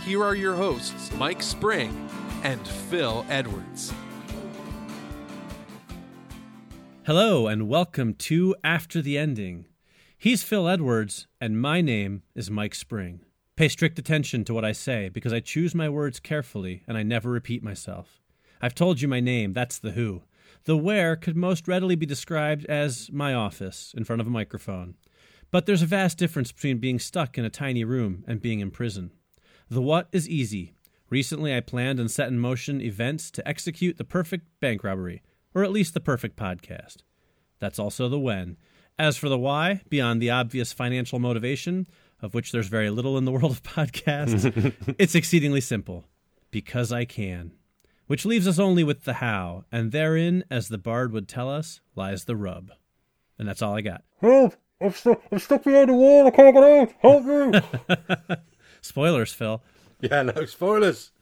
here are your hosts, Mike Spring and Phil Edwards. Hello, and welcome to After the Ending. He's Phil Edwards, and my name is Mike Spring. Pay strict attention to what I say because I choose my words carefully and I never repeat myself. I've told you my name, that's the who. The where could most readily be described as my office in front of a microphone. But there's a vast difference between being stuck in a tiny room and being in prison. The what is easy. Recently, I planned and set in motion events to execute the perfect bank robbery, or at least the perfect podcast. That's also the when. As for the why, beyond the obvious financial motivation, of which there's very little in the world of podcasts, it's exceedingly simple because I can. Which leaves us only with the how, and therein, as the bard would tell us, lies the rub. And that's all I got. Help! I'm stuck, I'm stuck behind the wall. I can't get out. Help me! Spoilers, Phil. Yeah, no spoilers.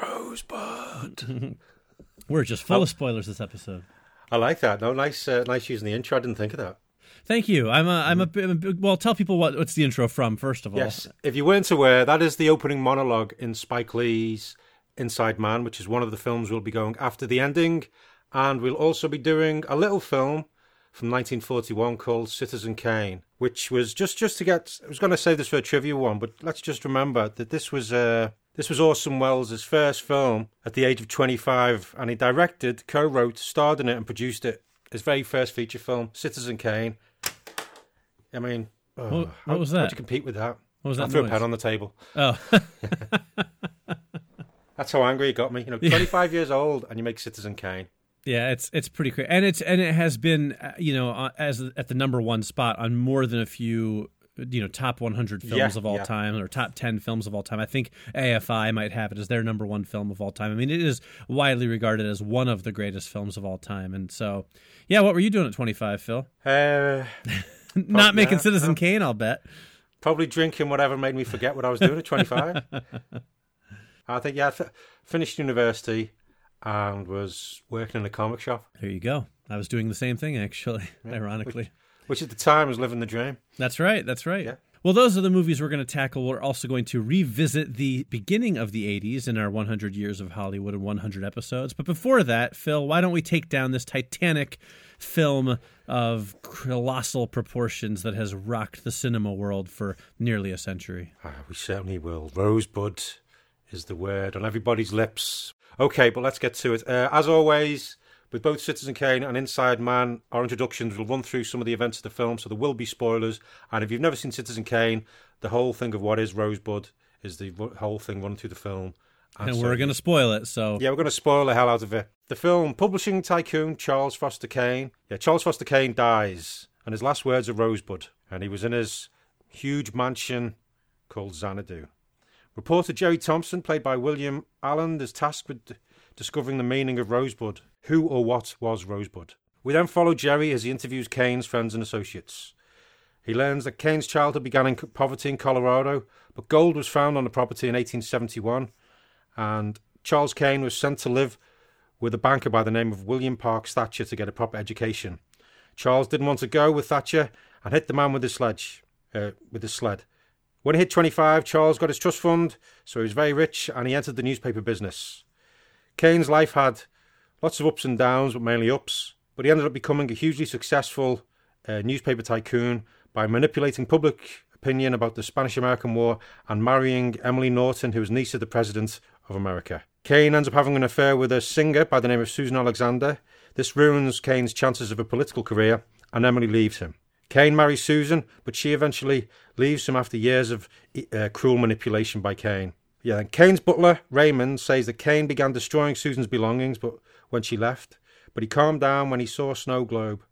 Rosebud. We're just full Oh. of spoilers this episode. I like that. No, nice, uh, nice using the intro. I didn't think of that. Thank you. I'm a, I'm a, I'm a bit- well. Tell people what what's the intro from first of all. Yes, if you weren't aware, that is the opening monologue in Spike Lee's Inside Man, which is one of the films we'll be going after the ending, and we'll also be doing a little film from 1941 called Citizen Kane, which was just just to get. I was going to say this for a trivia one, but let's just remember that this was uh, this was Orson Welles' first film at the age of 25, and he directed, co-wrote, starred in it, and produced it. His very first feature film, Citizen Kane. I mean, oh, What- what how- was that? you compete with that? What was I that threw noise? a pen on the table. Oh, That's how angry it got me. You know, 25 years old and you make Citizen Kane. Yeah. It's it's pretty crazy, and it's and it has been uh, you know uh, as at the number one spot on more than a few you know top 100 films Yeah, of all yeah. time or top 10 films of all time. I think AFI might have it as their number one film of all time. I mean, it is widely regarded as one of the greatest films of all time. And so, yeah, what were you doing at 25, Phil? Uh, Not making yeah, Citizen no. Kane, I'll bet. probably drinking whatever made me forget what I was doing at 25. I think, yeah, I f- finished university and was working in a comic shop, There you go. I was doing the same thing actually, ironically. which at the time was living the dream. That's right. That's right. Yeah. Well, those are the movies we're going to tackle. We're also going to revisit the beginning of the 80s in our 100 Years of Hollywood and 100 episodes. But before that, Phil, why don't we take down this Titanic film of colossal proportions that has rocked the cinema world for nearly a century? Ah, we certainly will. Rosebud is the word on everybody's lips. Okay, but let's get to it. Uh, as always, with both Citizen Kane and Inside Man, our introductions will run through some of the events of the film, so there will be spoilers. And if you've never seen Citizen Kane, the whole thing of what is Rosebud is the whole thing running through the film. And so- we're going to spoil it. So, yeah, we're going to spoil the hell out of it. The film, publishing tycoon Charles Foster Kane. Yeah, Charles Foster Kane dies, and his last words are Rosebud, and he was in his huge mansion called Xanadu. Reporter Jerry Thompson, played by William Alland, is tasked with discovering the meaning of Rosebud. Who or what was Rosebud? We then follow Jerry as he interviews Kane's friends and associates. He learns that Kane's childhood began in poverty in Colorado, but gold was found on the property in 1871, and Charles Kane was sent to live with a banker by the name of William Parks Thatcher to get a proper education. Charles didn't want to go with Thatcher and hit the man with his sledge, uh, with his sled. When he hit 25, Charles got his trust fund, so he was very rich and he entered the newspaper business. Kane's life had lots of ups and downs, but mainly ups. But he ended up becoming a hugely successful uh, newspaper tycoon by manipulating public opinion about the Spanish American War and marrying Emily Norton, who was niece of the President of America. Kane ends up having an affair with a singer by the name of Susan Alexander. This ruins Kane's chances of a political career, and Emily leaves him. Kane marries Susan, but she eventually leaves him after years of uh, cruel manipulation by Kane. Yeah, and Kane's butler, Raymond, says that Kane began destroying Susan's belongings but when she left, but he calmed down when he saw snow globe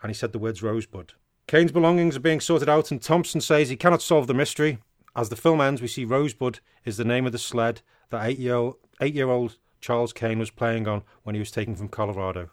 and he said the words Rosebud. Kane's belongings are being sorted out, and Thompson says he cannot solve the mystery. As the film ends, we see Rosebud is the name of the sled that eight year old eight year old Charles Kane was playing on when he was taken from Colorado.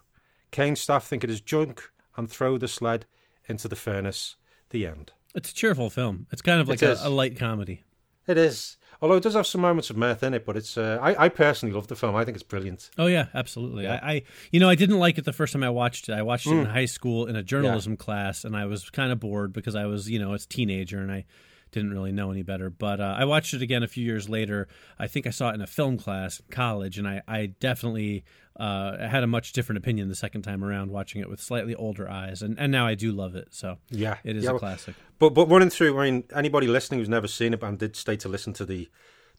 Kane's staff think it is junk and throw the sled into the furnace. The end. It's a cheerful film. It's kind of like a, a light comedy. It is. Although it does have some moments of mirth in it, but it's. Uh, I, I personally love the film. I think it's brilliant. Oh yeah, absolutely. Yeah. I, I, you know, I didn't like it the first time I watched it. I watched it in Mm. high school in a journalism class, and I was kind of bored because I was, you know, it's a teenager and I didn't really know any better. But uh, I watched it again a few years later. I think I saw it in a film class in college, and I, I definitely uh, had a much different opinion the second time around, watching it with slightly older eyes, and, and now I do love it. So Yeah, it is yeah, a classic. But but running through, I mean, anybody listening who's never seen it and did stay to listen to the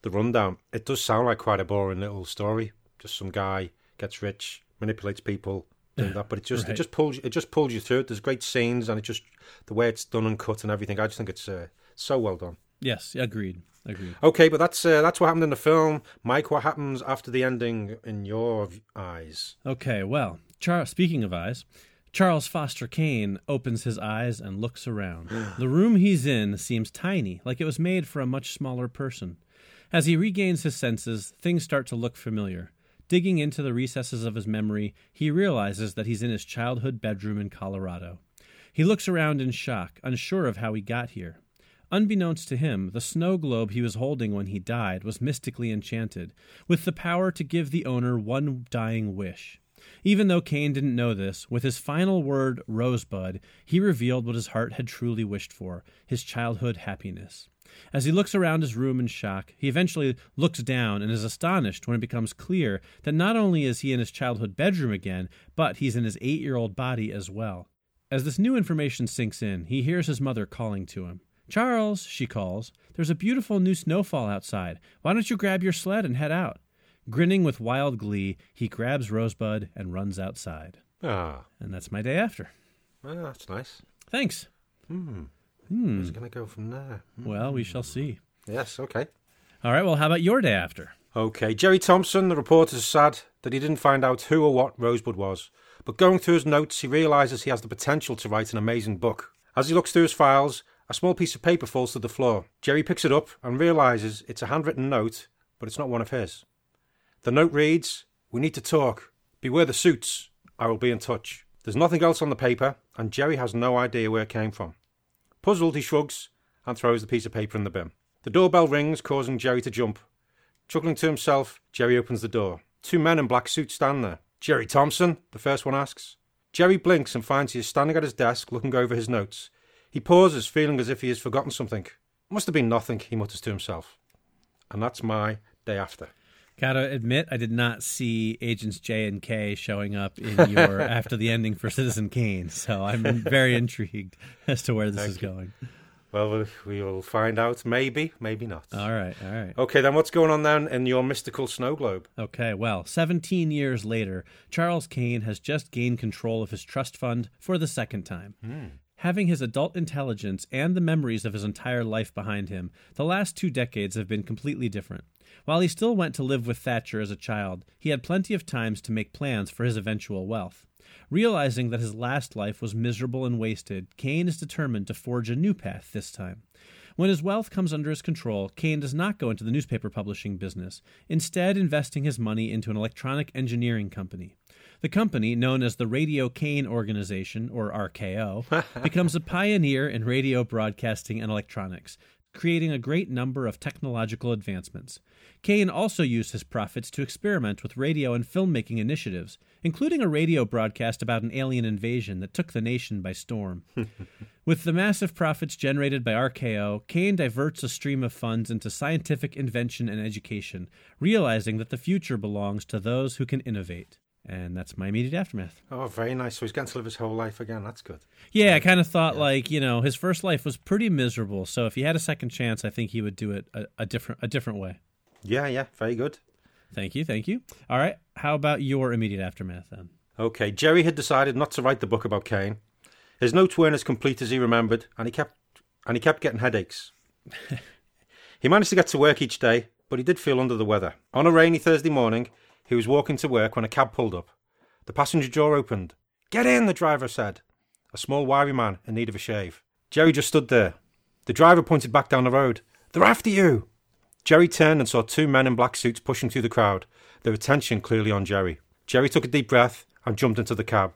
the rundown, it does sound like quite a boring little story. Just some guy gets rich, manipulates people, doing that. But it just Right. it just pulls it just pulls you through it. There's great scenes, and it just the way it's done and cut and everything. I just think it's uh, so well done. Yes, agreed, agreed. Okay, but that's uh, that's what happened in the film. Mike, what happens after the ending in your eyes? Okay, well, Char- speaking of eyes, Charles Foster Kane opens his eyes and looks around. the room he's in seems tiny, like it was made for a much smaller person. As he regains his senses, things start to look familiar. Digging into the recesses of his memory, he realizes that he's in his childhood bedroom in Colorado. He looks around in shock, unsure of how he got here. Unbeknownst to him, the snow globe he was holding when he died was mystically enchanted, with the power to give the owner one dying wish. Even though Kane didn't know this, with his final word, Rosebud, he revealed what his heart had truly wished for his childhood happiness. As he looks around his room in shock, he eventually looks down and is astonished when it becomes clear that not only is he in his childhood bedroom again, but he's in his eight year old body as well. As this new information sinks in, he hears his mother calling to him. Charles, she calls, there's a beautiful new snowfall outside. Why don't you grab your sled and head out? Grinning with wild glee, he grabs Rosebud and runs outside. Ah, And that's my day after. well, that's nice. Thanks. Hmm. Hmm. Where's it going to go from there? Hmm. Well, we shall see. Yes, okay. All right, well, how about your day after? Okay, Jerry Thompson, the reporter, is sad that he didn't find out who or what Rosebud was. But going through his notes, he realises he has the potential to write an amazing book. As he looks through his files, a small piece of paper falls to the floor. Jerry picks it up and realises it's a handwritten note, but it's not one of his. The note reads, We need to talk. Beware the suits. I will be in touch. There's nothing else on the paper, and Jerry has no idea where it came from. Puzzled, he shrugs and throws the piece of paper in the bin. The doorbell rings, causing Jerry to jump. Chuckling to himself, Jerry opens the door. Two men in black suits stand there. Jerry Thompson? The first one asks. Jerry blinks and finds he is standing at his desk looking over his notes. He pauses, feeling as if he has forgotten something. Must have been nothing, he mutters to himself. And that's my day after. Gotta admit, I did not see Agents J and K showing up in your after the ending for Citizen Kane, so I'm very intrigued as to where this Thank is you. going. Well, we- will find out. Maybe, maybe not. All right, all right. Okay, then what's going on then in your mystical snow globe? Okay, well, 17 years later, Charles Kane has just gained control of his trust fund for the second time. Hmm. Having his adult intelligence and the memories of his entire life behind him, the last two decades have been completely different. While he still went to live with Thatcher as a child, he had plenty of times to make plans for his eventual wealth. Realizing that his last life was miserable and wasted, Kane is determined to forge a new path this time. When his wealth comes under his control, Kane does not go into the newspaper publishing business, instead, investing his money into an electronic engineering company. The company, known as the Radio Kane Organization, or RKO, becomes a pioneer in radio broadcasting and electronics, creating a great number of technological advancements. Kane also used his profits to experiment with radio and filmmaking initiatives, including a radio broadcast about an alien invasion that took the nation by storm. With the massive profits generated by RKO, Kane diverts a stream of funds into scientific invention and education, realizing that the future belongs to those who can innovate. And that's my immediate aftermath. Oh, very nice. So he's going to live his whole life again. That's good. Yeah, I kind of thought like you know his first life was pretty miserable, so if he had a second chance, I think he would do it a, a different a different way. Yeah, yeah, very good. Thank you, thank you. All right, how about your immediate aftermath then? Okay, Jerry had decided not to write the book about Kane. His notes weren't as complete as he remembered, and he kept and he kept getting headaches. he managed to get to work each day, but he did feel under the weather. On a rainy Thursday morning, he was walking to work when a cab pulled up. The passenger door opened. Get in, the driver said. A small, wiry man in need of a shave. Jerry just stood there. The driver pointed back down the road. They're after you. Jerry turned and saw two men in black suits pushing through the crowd, their attention clearly on Jerry. Jerry took a deep breath and jumped into the cab.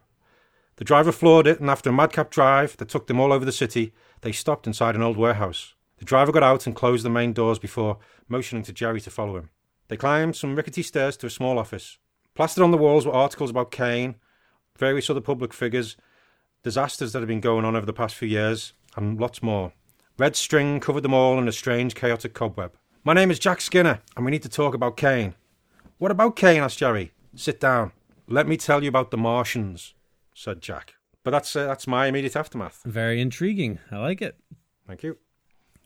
The driver floored it, and after a madcap drive that took them all over the city, they stopped inside an old warehouse. The driver got out and closed the main doors before motioning to Jerry to follow him. They climbed some rickety stairs to a small office. Plastered on the walls were articles about Kane, various other public figures, disasters that had been going on over the past few years, and lots more. Red string covered them all in a strange, chaotic cobweb. My name is Jack Skinner, and we need to talk about Kane. What about Kane? asked Jerry. Sit down. Let me tell you about the Martians, said Jack. But that's uh, that's my immediate aftermath. Very intriguing. I like it. Thank you.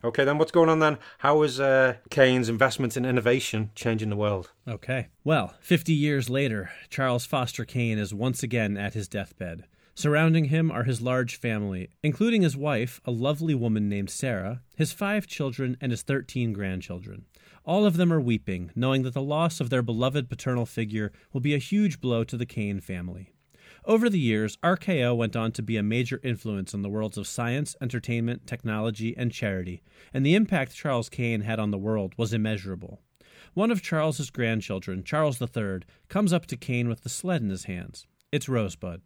Okay, then what's going on then? How is uh, Kane's investment in innovation changing the world? Okay. Well, 50 years later, Charles Foster Kane is once again at his deathbed. Surrounding him are his large family, including his wife, a lovely woman named Sarah, his five children, and his 13 grandchildren. All of them are weeping, knowing that the loss of their beloved paternal figure will be a huge blow to the Kane family. Over the years, RKO went on to be a major influence on the worlds of science, entertainment, technology, and charity, and the impact Charles Kane had on the world was immeasurable. One of Charles's grandchildren, Charles III, comes up to Kane with the sled in his hands. It's Rosebud.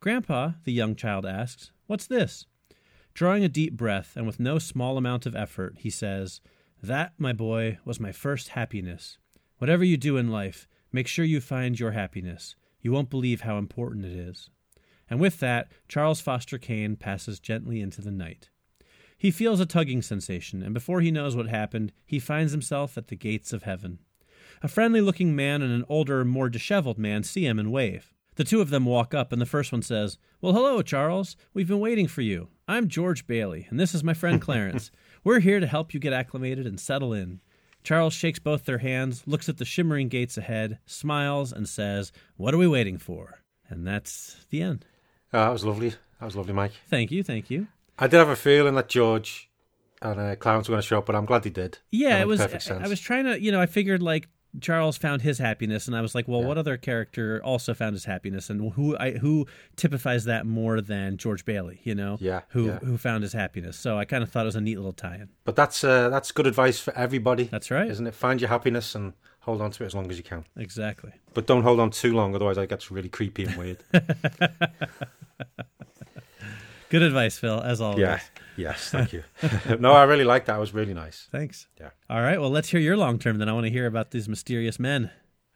Grandpa, the young child asks, What's this? Drawing a deep breath and with no small amount of effort, he says, That, my boy, was my first happiness. Whatever you do in life, make sure you find your happiness. You won't believe how important it is. And with that, Charles Foster Kane passes gently into the night. He feels a tugging sensation, and before he knows what happened, he finds himself at the gates of heaven. A friendly looking man and an older, more disheveled man see him and wave. The two of them walk up, and the first one says, Well, hello, Charles. We've been waiting for you. I'm George Bailey, and this is my friend Clarence. We're here to help you get acclimated and settle in. Charles shakes both their hands, looks at the shimmering gates ahead, smiles, and says, What are we waiting for? And that's the end. Oh, that was lovely. That was lovely, Mike. Thank you, thank you. I did have a feeling that George and uh, Clarence were going to show up, but I'm glad they did. Yeah, it was. perfect sense. I was trying to, you know, I figured like Charles found his happiness, and I was like, well, Yeah. what other character also found his happiness, and who I, who typifies that more than George Bailey? You know, Yeah, who yeah. who found his happiness. So I kind of thought it was a neat little tie-in. But that's uh, that's good advice for everybody. That's right. isn't it? Find your happiness and hold on to it as long as you can. Exactly. But don't hold on too long, otherwise it gets really creepy and weird. Good advice, Phil, as always. yeah. Yes. Thank you. no, I really liked that. It was really nice. Thanks. Yeah. All right. Well, let's hear your long term. Then I want to hear about these mysterious men.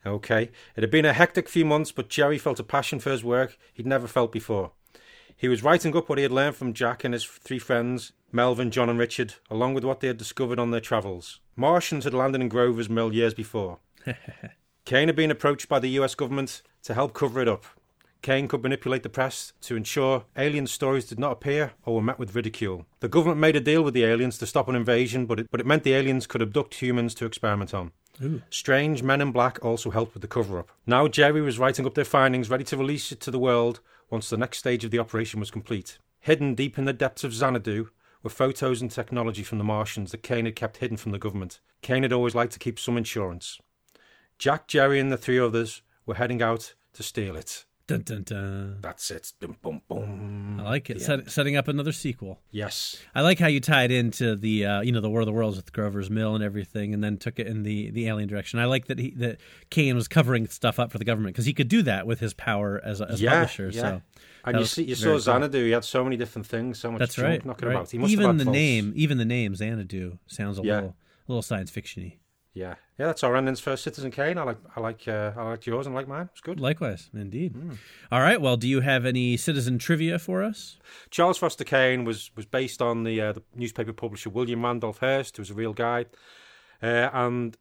Okay. It had been a hectic few months, but Jerry felt a passion for his work he'd never felt before. He was writing up what he had learned from Jack and his three friends, Melvin, John, and Richard, along with what they had discovered on their travels. Martians had landed in Grover's Mill years before. Kane had been approached by the US government to help cover it up. Kane could manipulate the press to ensure alien stories did not appear or were met with ridicule. The government made a deal with the aliens to stop an invasion, but it, but it meant the aliens could abduct humans to experiment on. Strange Men in Black also helped with the cover up. Now Jerry was writing up their findings, ready to release it to the world once the next stage of the operation was complete. Hidden deep in the depths of Xanadu were photos and technology from the Martians that Kane had kept hidden from the government. Kane had always liked to keep some insurance. Jack, Jerry, and the three others were heading out to steal it. Dun dun dun. That's it. Boom, boom, boom. I like it. Set, setting up another sequel. Yes. I like how you tied into the uh, you know the War of the Worlds with Grover's Mill and everything, and then took it in the the alien direction. I like that he that Kane was covering stuff up for the government because he could do that with his power as a as yeah, publisher. yeah. So and you see, you saw very cool. Xanadu. He had so many different things, so much That's right. knocking right. about. He must even the faults. name, even the name Xanadu sounds a Yeah. little little science fictiony. Yeah, yeah. That's our endings for Citizen Kane. I like, I like, uh, I like yours and I like mine. It's good. Likewise, indeed. Hmm. All right. Well, do you have any citizen trivia for us? Charles Foster Kane was was based on the uh, the newspaper publisher William Randolph Hearst, who was a real guy, uh, and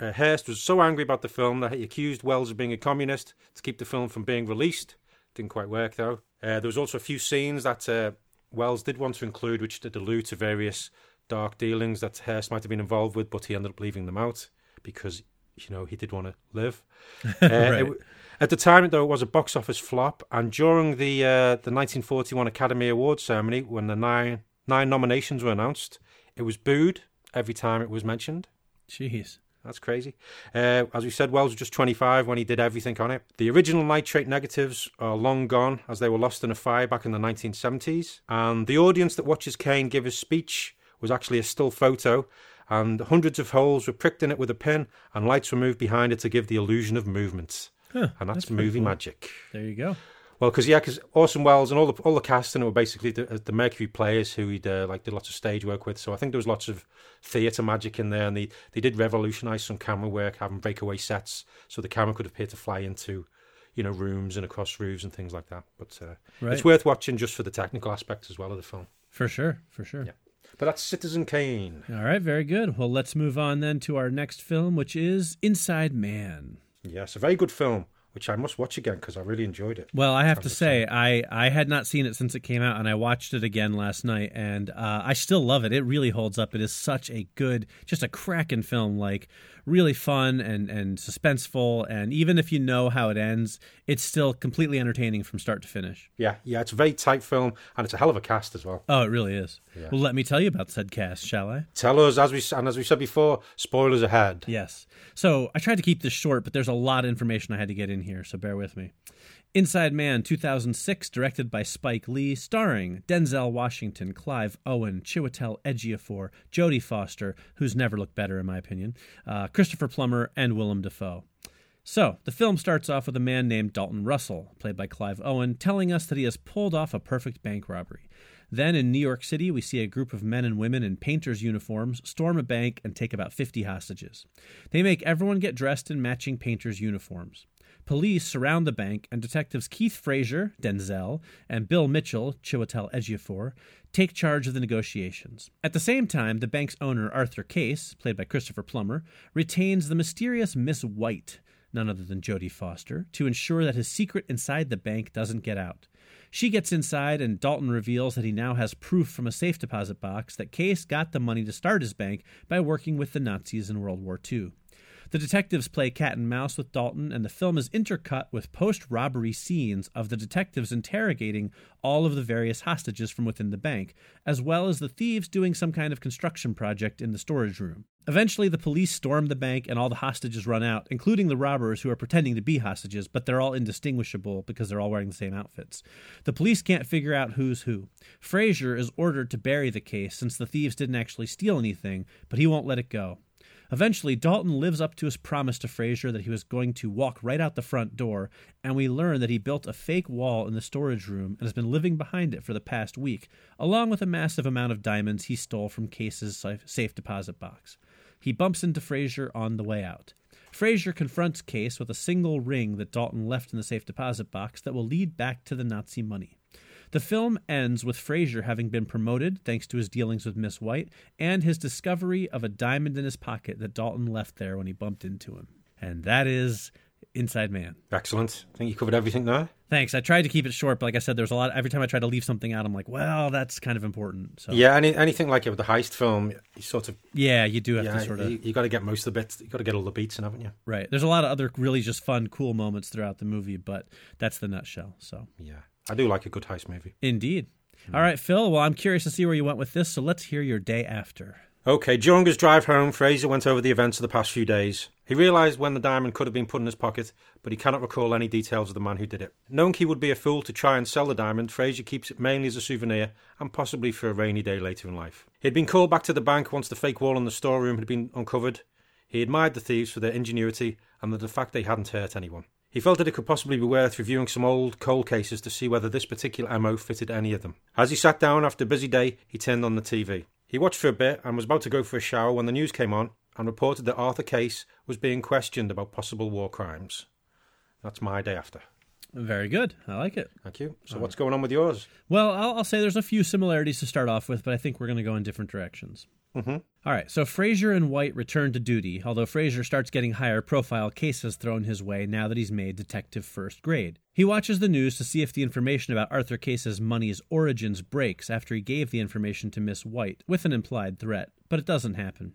uh, Hearst was so angry about the film that he accused Welles of being a communist to keep the film from being released. Didn't quite work though. Uh, there was also a few scenes that uh, Welles did want to include, which did allude to various dark dealings that Hearst might have been involved with, but he ended up leaving them out because you know he did want to live. Uh, it at the time, though, it was a box office flop, and during the uh, the 1941 Academy Awards ceremony, when the nine nine nominations were announced, it was booed every time it was mentioned. Jeez. That's crazy. Uh, as we said, Welles was just 25 when he did everything on it. The original nitrate negatives are long gone as they were lost in a fire back in the 1970s. And the audience that watches Kane give his speech was actually a still photo. and hundreds of holes were pricked in it with a pin, and lights were moved behind it to give the illusion of movement. Huh, and that's, that's movie cool. magic. There you go. Well, because yeah, because Orson Welles and all the all the cast in it were basically the, the Mercury players who he'd uh, like did lots of stage work with. So I think there was lots of theatre magic in there, and they they did revolutionise some camera work, having breakaway sets, so the camera could appear to fly into, you know, rooms and across roofs and things like that. But uh, Right. it's worth watching just for the technical aspects as well of the film. For sure, for sure. Yeah. But that's Citizen Kane. All right, very good. Well, let's move on then to our next film, which is Inside Man. Yes, a very good film, which I must watch again because I really enjoyed it. Well, I have to say, I, I had not seen it since it came out, and I watched it again last night, and uh, I still love it. It really holds up. It is such a good, just a cracking film, like really fun and, and suspenseful. And even if you know how it ends, it's still completely entertaining from start to finish. Yeah, yeah, it's a very tight film, and it's a hell of a cast as well. Oh, it really is. Well, let me tell you about said cast, shall I? Tell us, as we and as we said before, spoilers ahead. Yes. So I tried to keep this short, but there's a lot of information I had to get in here, so bear with me. Inside Man 2006, directed by Spike Lee, starring Denzel Washington, Clive Owen, Chiwetel Ejiofor, Jodie Foster, who's never looked better in my opinion, uh, Christopher Plummer, and Willem Dafoe. So, the film starts off with a man named Dalton Russell, played by Clive Owen, telling us that he has pulled off a perfect bank robbery. Then in New York City, we see a group of men and women in painters' uniforms storm a bank and take about 50 hostages. They make everyone get dressed in matching painters' uniforms. Police surround the bank, and detectives Keith Frazier, Denzel, and Bill Mitchell, Chiwetel Ejiofor, take charge of the negotiations. At the same time, the bank's owner, Arthur Case, played by Christopher Plummer, retains the mysterious Miss White, none other than Jodie Foster, to ensure that his secret inside the bank doesn't get out. She gets inside, and Dalton reveals that he now has proof from a safe deposit box that Case got the money to start his bank by working with the Nazis in World War II. The detectives play cat and mouse with Dalton, and the film is intercut with post robbery scenes of the detectives interrogating all of the various hostages from within the bank, as well as the thieves doing some kind of construction project in the storage room. Eventually, the police storm the bank and all the hostages run out, including the robbers who are pretending to be hostages, but they're all indistinguishable because they're all wearing the same outfits. The police can't figure out who's who. Frazier is ordered to bury the case since the thieves didn't actually steal anything, but he won't let it go. Eventually, Dalton lives up to his promise to Frazier that he was going to walk right out the front door, and we learn that he built a fake wall in the storage room and has been living behind it for the past week, along with a massive amount of diamonds he stole from Case's safe- deposit box. He bumps into Frazier on the way out. Frazier confronts Case with a single ring that Dalton left in the safe deposit box that will lead back to the Nazi money. The film ends with Frazier having been promoted thanks to his dealings with Miss White and his discovery of a diamond in his pocket that Dalton left there when he bumped into him. And that is Inside Man. Excellent. I think you covered everything there. Thanks. I tried to keep it short, but like I said, there's a lot. Every time I try to leave something out, I'm like, well, that's kind of important. So Yeah, any, anything like it with the heist film, you sort of yeah, you do have yeah, to sort of you, you got to get most of the bits. You got to get all the beats in, haven't you? right. There's a lot of other really just fun, cool moments throughout the movie, but that's the nutshell. So Yeah, I do like a good heist movie. indeed. All right, Phil. Well, I'm curious to see where you went with this, so let's hear your day after. Okay, during his drive home, Frazier went over the events of the past few days. He realised when the diamond could have been put in his pocket, but he cannot recall any details of the man who did it. Knowing he would be a fool to try and sell the diamond, Frazier keeps it mainly as a souvenir and possibly for a rainy day later in life. He had been called back to the bank once the fake wall in the storeroom had been uncovered. He admired the thieves for their ingenuity and the fact they hadn't hurt anyone. He felt that it could possibly be worth reviewing some old cold cases to see whether this particular MO fitted any of them. As he sat down after a busy day, he turned on the TV. He watched for a bit and was about to go for a shower when the news came on and reported that Arthur Case was being questioned about possible war crimes. That's my day after. Very good. I like it. Thank you. So, what's going on with yours? Well, I'll, I'll say there's a few similarities to start off with, but I think we're going to go in different directions. Mm-hmm. All right, so Frazier and White return to duty, although Frazier starts getting higher profile cases thrown his way now that he's made detective first grade. He watches the news to see if the information about Arthur Case's money's origins breaks after he gave the information to Miss White, with an implied threat, but it doesn't happen.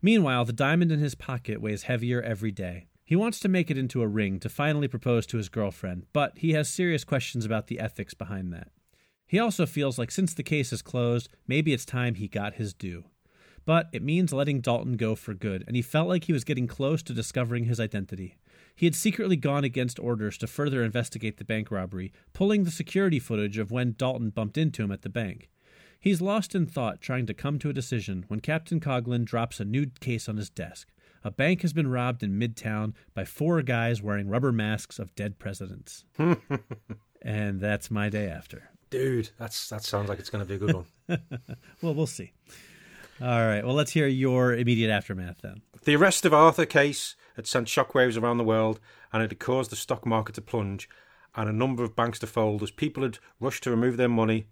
Meanwhile, the diamond in his pocket weighs heavier every day. He wants to make it into a ring to finally propose to his girlfriend, but he has serious questions about the ethics behind that. He also feels like since the case is closed, maybe it's time he got his due. But it means letting Dalton go for good, and he felt like he was getting close to discovering his identity. He had secretly gone against orders to further investigate the bank robbery, pulling the security footage of when Dalton bumped into him at the bank. He's lost in thought trying to come to a decision when Captain Coughlin drops a new case on his desk. A bank has been robbed in Midtown by four guys wearing rubber masks of dead presidents. and that's my day after. Dude, that's that sounds like it's going to be a good one. Well, we'll see. All right. Well, let's hear your immediate aftermath then. the arrest of Arthur case had sent shockwaves around the world and it had caused the stock market to plunge and a number of banks to fold as people had rushed to remove their money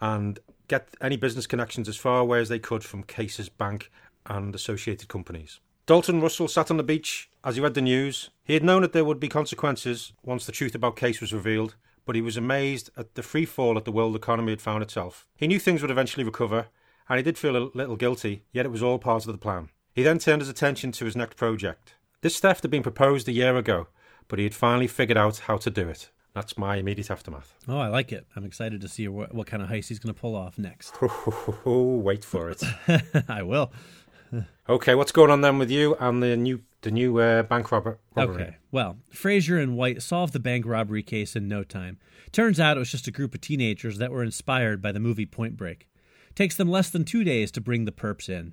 and get any business connections as far away as they could from Case's bank and associated companies. Dalton Russell sat on the beach as he read the news. He had known that there would be consequences once the truth about Case was revealed, but he was amazed at the free fall that the world economy had found itself. He knew things would eventually recover, and he did feel a little guilty, yet it was all part of the plan. He then turned his attention to his next project. This theft had been proposed a year ago, but he had finally figured out how to do it. That's my immediate aftermath. Oh, I like it. I'm excited to see what, what kind of heist he's going to pull off next. Oh, wait for it. I will. okay, what's going on then with you and the new the new uh, bank robber, robbery? Okay. Well, Frazier and White solved the bank robbery case in no time. Turns out it was just a group of teenagers that were inspired by the movie Point Break. Takes them less than two days to bring the perps in.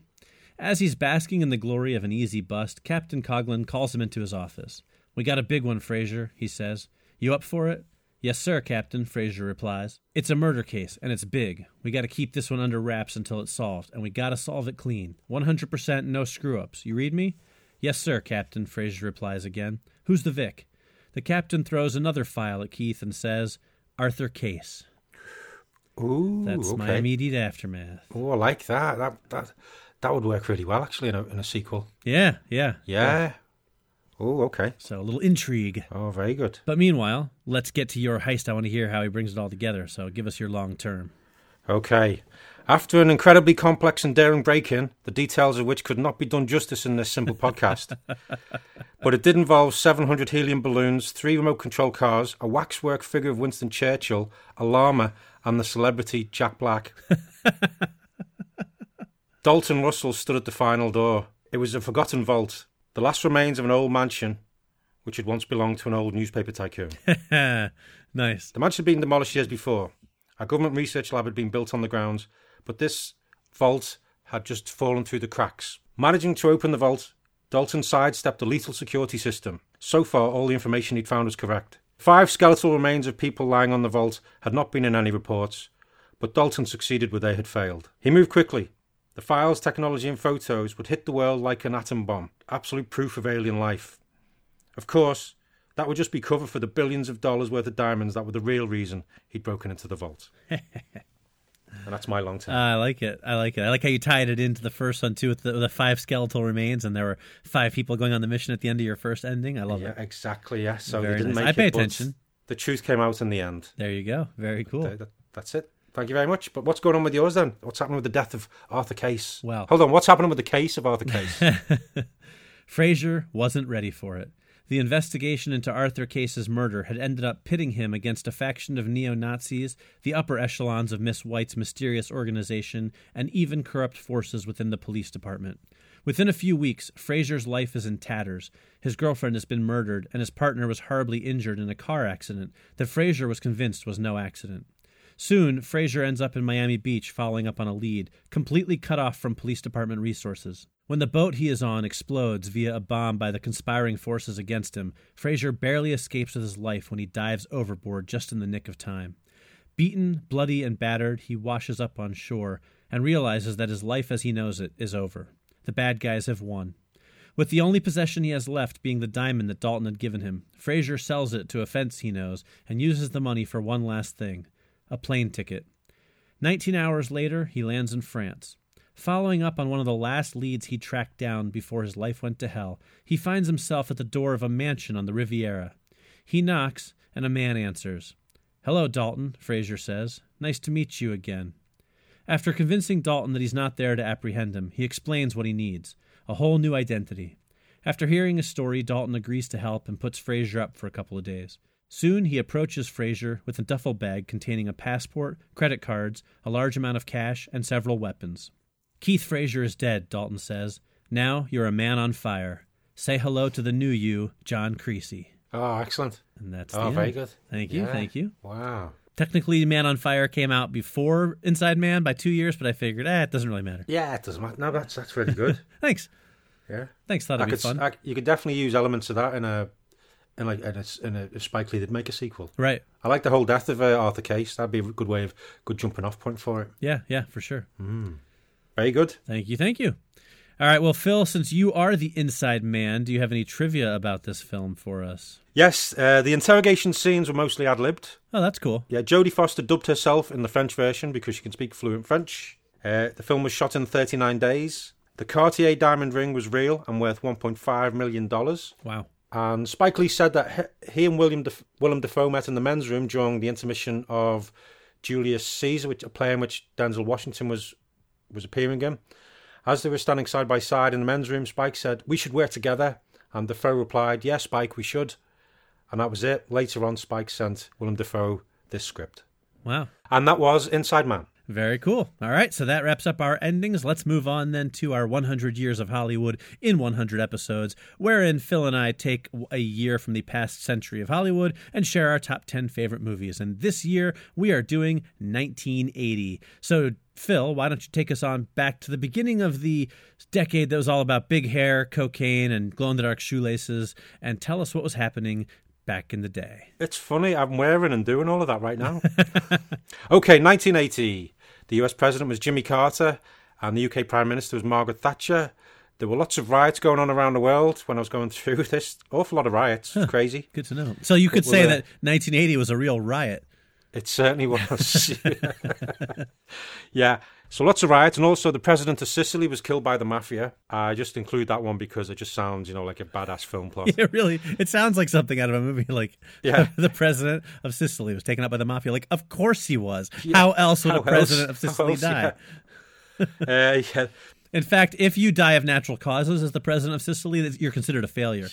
As he's basking in the glory of an easy bust, Captain Coughlin calls him into his office. We got a big one, Frazier, he says. You up for it? Yes, sir, Captain, Frazier replies. It's a murder case, and it's big. We gotta keep this one under wraps until it's solved, and we gotta solve it clean. 100% no screw ups. You read me? Yes, sir, Captain, Frazier replies again. Who's the Vic? The captain throws another file at Keith and says, Arthur Case. Ooh, That's okay. my immediate aftermath. Oh, I like that. That that that would work really well actually in a, in a sequel. Yeah, yeah. Yeah. Oh, okay. So a little intrigue. Oh, very good. But meanwhile, let's get to your heist. I want to hear how he brings it all together. So give us your long term. Okay. After an incredibly complex and daring break in, the details of which could not be done justice in this simple podcast, but it did involve 700 helium balloons, three remote control cars, a waxwork figure of Winston Churchill, a llama, and the celebrity Jack Black. Dalton Russell stood at the final door. It was a forgotten vault, the last remains of an old mansion which had once belonged to an old newspaper tycoon. nice. The mansion had been demolished years before. A government research lab had been built on the grounds, but this vault had just fallen through the cracks. Managing to open the vault, Dalton sidestepped a lethal security system. So far, all the information he'd found was correct. Five skeletal remains of people lying on the vault had not been in any reports, but Dalton succeeded where they had failed. He moved quickly. The files, technology, and photos would hit the world like an atom bomb, absolute proof of alien life. Of course, that would just be cover for the billions of dollars worth of diamonds that were the real reason he'd broken into the vault. and that's my long term. Uh, I like it. I like it. I like how you tied it into the first one too, with the, the five skeletal remains, and there were five people going on the mission at the end of your first ending. I love yeah, it. exactly. Yeah. So Very didn't nice. make I pay it, attention. The truth came out in the end. There you go. Very cool. Th- that- that's it. Thank you very much. But what's going on with yours then? What's happening with the death of Arthur Case? Well- hold on. What's happening with the case of Arthur Case? Frazier wasn't ready for it. The investigation into Arthur Case's murder had ended up pitting him against a faction of neo Nazis, the upper echelons of Miss White's mysterious organization, and even corrupt forces within the police department. Within a few weeks, Frazier's life is in tatters. His girlfriend has been murdered, and his partner was horribly injured in a car accident that Frazier was convinced was no accident. Soon, Frazier ends up in Miami Beach following up on a lead, completely cut off from police department resources. When the boat he is on explodes via a bomb by the conspiring forces against him, Frazier barely escapes with his life when he dives overboard just in the nick of time. Beaten, bloody, and battered, he washes up on shore and realizes that his life as he knows it is over. The bad guys have won. With the only possession he has left being the diamond that Dalton had given him, Frazier sells it to a fence he knows and uses the money for one last thing a plane ticket. Nineteen hours later, he lands in France. Following up on one of the last leads he tracked down before his life went to hell, he finds himself at the door of a mansion on the Riviera. He knocks, and a man answers. Hello, Dalton, Frazier says. Nice to meet you again. After convincing Dalton that he's not there to apprehend him, he explains what he needs a whole new identity. After hearing his story, Dalton agrees to help and puts Frazier up for a couple of days. Soon he approaches Frazier with a duffel bag containing a passport, credit cards, a large amount of cash, and several weapons. Keith Frazier is dead, Dalton says. Now you're a man on fire. Say hello to the new you, John Creasy. oh, excellent. And that's Oh, very good. Thank you, Yeah. thank you. Wow. technically Man on Fire came out before Inside Man by two years, but I figured, eh, it doesn't really matter. Yeah, it doesn't matter. No, that's that's really good. Thanks. yeah, Thanks. Thought I be could, fun. I, you could definitely use elements of that in a in like in a, in a if Spike Lee did make a sequel. right. I like the whole death of uh, Arthur Case. That'd be a good way of good jumping off point for it. Yeah, yeah, for sure. Very good. Thank you. Thank you. All right. Well, Phil, since you are the inside man, do you have any trivia about this film for us? Yes, uh, the interrogation scenes were mostly ad libbed. Oh, that's cool. Yeah, Jodie Foster dubbed herself in the French version because she can speak fluent French. Uh, the film was shot in 39 days. The Cartier diamond ring was real and worth 1.5 million dollars. Wow. And Spike Lee said that he and William Def- Willem Dafoe met in the men's room during the intermission of Julius Caesar, which a play in which Denzel Washington was was appearing in. As they were standing side by side in the men's room, Spike said, "We should work together." And Dafoe replied, "Yes, Spike, we should." And that was it. Later on, Spike sent Willem Dafoe this script, Wow. and that was Inside Man. Very cool. All right, so that wraps up our endings. Let's move on then to our 100 Years of Hollywood in 100 episodes, wherein Phil and I take a year from the past century of Hollywood and share our top 10 favorite movies. And this year, we are doing 1980. So, Phil, why don't you take us on back to the beginning of the decade that was all about big hair, cocaine, and glow in the dark shoelaces, and tell us what was happening back in the day. It's funny, I'm wearing and doing all of that right now. okay, 1980. The US president was Jimmy Carter, and the UK prime minister was Margaret Thatcher. There were lots of riots going on around the world when I was going through this. Awful lot of riots. It's crazy. Good to know. So, you could say uh, that 1980 was a real riot. It certainly was. yeah. So lots of riots, and also the president of Sicily was killed by the mafia. I just include that one because it just sounds, you know, like a badass film plot. It really it sounds like something out of a movie like Yeah. the president of Sicily was taken out by the mafia like of course he was how else would How a president else? of Sicily else? die Yeah. uh, yeah. in fact if you die of natural causes as the president of Sicily you're considered a failure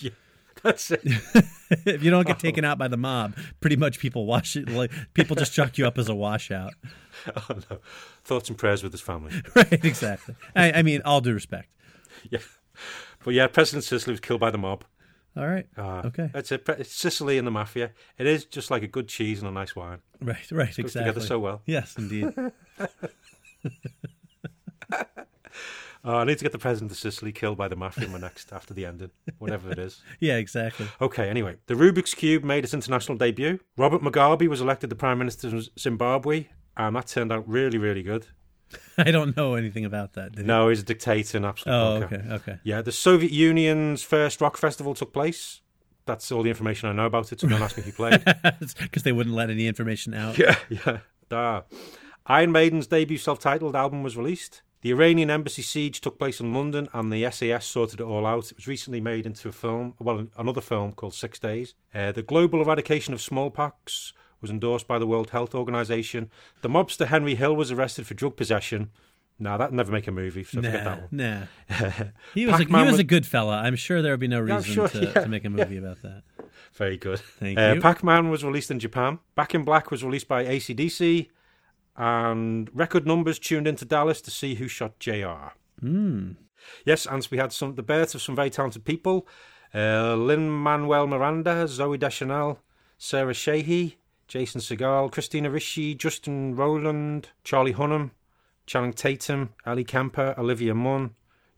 That's it. if you don't get taken out by the mob pretty much people wash it like people just chuck you up as a washout Oh, no. Thoughts and prayers with his family. right exactly I, I mean all due respect Yeah. But yeah, President Sicily was killed by the mob. all right Uh, okay That's it. It's Sicily and the mafia. It is just like a good cheese and a nice wine. right right Goes exactly together so well. yes indeed Oh, I need to get the president of Sicily killed by the mafia in my next after the ending, whatever it is. yeah exactly Okay, anyway, the Rubik's Cube made its international debut. Robert Mugabe was elected the Prime Minister of Zimbabwe, and that turned out really, really good. I don't know anything about that did? No, he's a dictator and absolute oh bonker. okay okay Yeah, the Soviet Union's first rock festival took place. That's all the information I know about it, so don't ask me who played. because they wouldn't let any information out. Yeah, yeah. Da. Iron Maiden's debut self-titled album was released. The Iranian embassy siege took place in London, and the SAS sorted it all out. It was recently made into a film, well, another film called Six Days. Uh, the global eradication of smallpox was endorsed by the World Health Organization. The mobster Henry Hill was arrested for drug possession. Now that'd never make a movie, so forget Nah, that one. nah. He was a, he was was- a good fella. I'm sure there would be no reason sure, to, yeah, to make a movie about that. Very good. Thank uh, you. Pac-Man was released in Japan. Back in Black was released by AC/DC, and record numbers tuned into Dallas to see who shot JR. Mm. Yes, and we had some the births of some very talented people: uh, Lin Manuel Miranda, Zooey Deschanel, Sarah Shahi, Jason Segel, Christina Ricci, Justin Roiland, Charlie Hunnam, Channing Tatum, Ellie Kemper, Olivia Munn,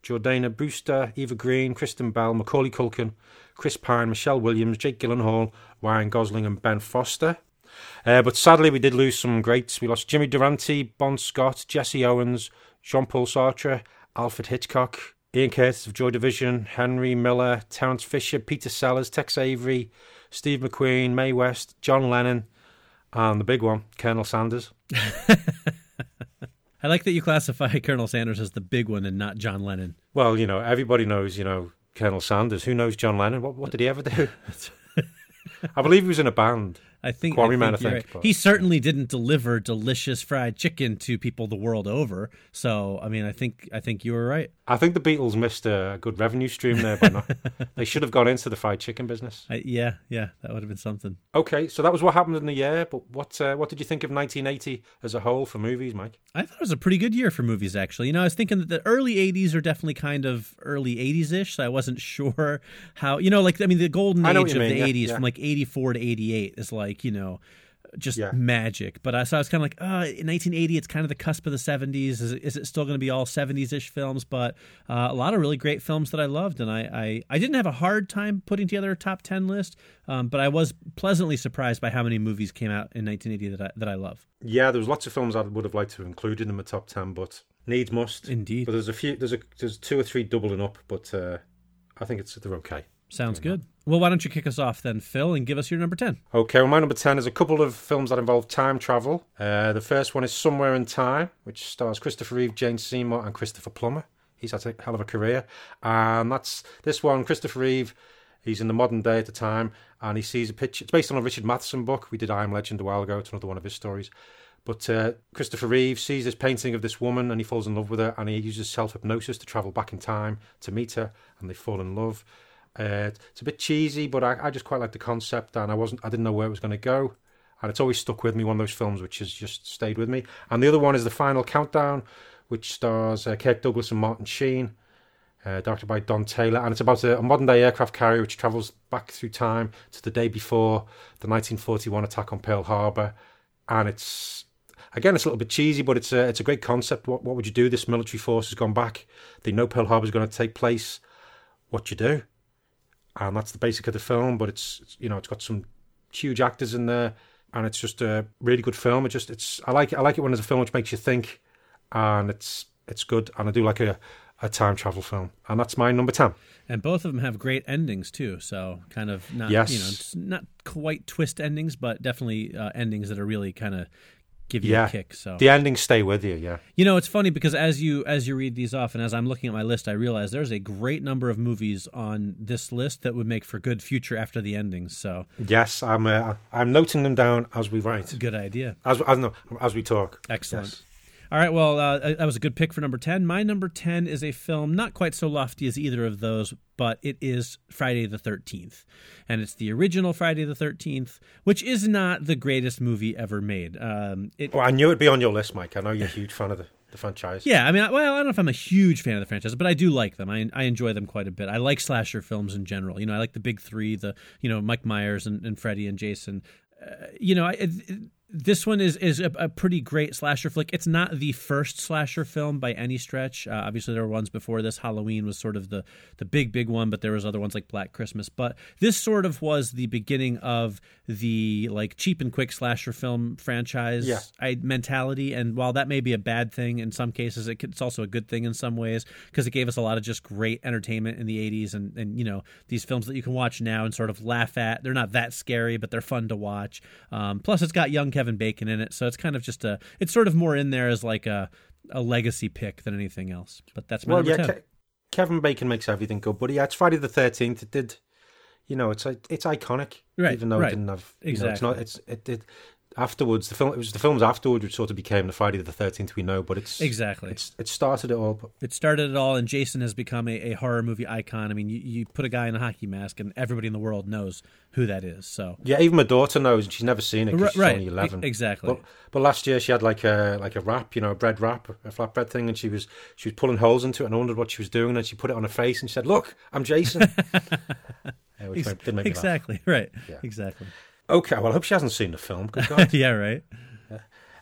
Jordana Brewster, Eva Green, Kristen Bell, Macaulay Culkin, Chris Pine, Michelle Williams, Jake Gyllenhaal, Ryan Gosling, and Ben Foster. Uh, but sadly, we did lose some greats. We lost Jimmy Durante, Bon Scott, Jesse Owens, Jean Paul Sartre, Alfred Hitchcock, Ian Curtis of Joy Division, Henry Miller, Terence Fisher, Peter Sellers, Tex Avery, Steve McQueen, Mae West, John Lennon, and the big one, Colonel Sanders. I like that you classify Colonel Sanders as the big one and not John Lennon. Well, you know, everybody knows, you know, Colonel Sanders. Who knows John Lennon? What, what did he ever do? I believe he was in a band. I think, Quarrymen, I think, right. He certainly didn't deliver delicious fried chicken to people the world over. So, I mean, I think I think you were right. I think the Beatles missed a good revenue stream there by not. they should have gone into the fried chicken business. I, yeah, yeah, that would have been something. Okay, so that was what happened in the year. But what uh, what did you think of 1980 as a whole for movies, Mike? I thought it was a pretty good year for movies, actually. You know, I was thinking that the early 80s are definitely kind of early 80s ish, so I wasn't sure how, you know, like, I mean, the golden age of you the yeah, 80s yeah. from like 84 to 88 is like, you know, just Yeah. magic. But I so I was kind of like, uh, in 1980, it's kind of the cusp of the 70s. Is it, is it still going to be all 70s ish films? But uh, a lot of really great films that I loved, and I, I I didn't have a hard time putting together a top 10 list. Um, but I was pleasantly surprised by how many movies came out in 1980 that I that I love. Yeah, there was lots of films I would have liked to have included in my top ten, but needs must. Indeed. But there's a few. There's a there's two or three doubling up, but uh, I think it's they're okay. Sounds good. Well, why don't you kick us off then, Phil, and give us your number 10? Okay, well, my number 10 is a couple of films that involve time travel. Uh, the first one is Somewhere in Time, which stars Christopher Reeve, Jane Seymour, and Christopher Plummer. He's had a hell of a career. And that's this one, Christopher Reeve. He's in the modern day at the time, and he sees a picture. It's based on a Richard Matheson book. We did I Am Legend a while ago. It's another one of his stories. But uh, Christopher Reeve sees this painting of this woman, and he falls in love with her, and he uses self hypnosis to travel back in time to meet her, and they fall in love. Uh, it's a bit cheesy, but I, I just quite like the concept, and I wasn't, I didn't know where it was going to go, and it's always stuck with me. One of those films which has just stayed with me. And the other one is the Final Countdown, which stars uh, Kirk Douglas and Martin Sheen, uh, directed by Don Taylor, and it's about a, a modern day aircraft carrier which travels back through time to the day before the 1941 attack on Pearl Harbor, and it's again, it's a little bit cheesy, but it's a it's a great concept. What what would you do? This military force has gone back. They know Pearl Harbor is going to take place. What you do? And that's the basic of the film. But it's it's, you know it's got some huge actors in there, and it's just a really good film. It just it's I like it. I like it when there's a film which makes you think, and it's it's good. And I do like a a time travel film, and that's my number ten. And both of them have great endings too. So kind of not Yes. you know not quite twist endings, but definitely uh, endings that are really kind of give you Yeah, a kick. So the endings stay with you. Yeah. you know it's funny because as you as you read these off and as I'm looking at my list, I realize there's a great number of movies on this list that would make for good future after the endings. So Yes, I'm. Uh, I'm noting them down as we write, good idea. as as, no, as we talk. Excellent. Yes. All right, well, uh, that was a good pick for number 10. My number 10 is a film not quite so lofty as either of those, but it is Friday the 13th. And it's the original Friday the 13th, which is not the greatest movie ever made. Um, it, Well, I knew it'd be on your list, Mike. I know you're a huge fan of the, the franchise. yeah, I mean, I- well, I don't know if I'm a huge fan of the franchise, but I do like them. I, I enjoy them quite a bit. I like slasher films in general. You know, I like the big three, the, you know, Mike Myers and, and Freddy and Jason. Uh, you know, I, this one is is a, a pretty great slasher flick. It's not the first slasher film by any stretch. Uh, obviously, there were ones before this. Halloween was sort of the the big big one, but there was other ones like Black Christmas. But this sort of was the beginning of the like cheap and quick slasher film franchise Yeah. Mentality. And while that may be a bad thing in some cases, it could, it's also a good thing in some ways because it gave us a lot of just great entertainment in the 80s and, and, you know, these films that you can watch now and sort of laugh at. They're not that scary, but they're fun to watch. Um, plus, it's got young Kevin Bacon in it. So it's kind of just a, it's sort of more in there as like a, a legacy pick than anything else. But that's my Well, yeah, Ke- Kevin Bacon makes everything good, but yeah, it's Friday the Thirteenth. It did, you know, it's it's iconic, Right, Even though right. it didn't have, you know, it's Exactly. not. It's it did. Afterwards, the film it was the films afterwards which sort of became the Friday the Thirteenth we know, but it's Exactly. It's it started it all. It started it all, and Jason has become a, a horror movie icon. I mean, you, you put a guy in a hockey mask, and everybody in the world knows who that is. So yeah, even my daughter knows, and she's never seen it because Right, she's right. only eleven. E- exactly. But, but last year she had like a like a wrap, you know, a bread wrap, a flatbread thing, and she was she was pulling holes into it and I wondered what she was doing, and she put it on her face and she said, "Look, I'm Jason." Yeah, which made- did make me laugh. exactly right. Yeah. Exactly. Okay, well, I hope she hasn't seen the film. Good God. yeah. Right.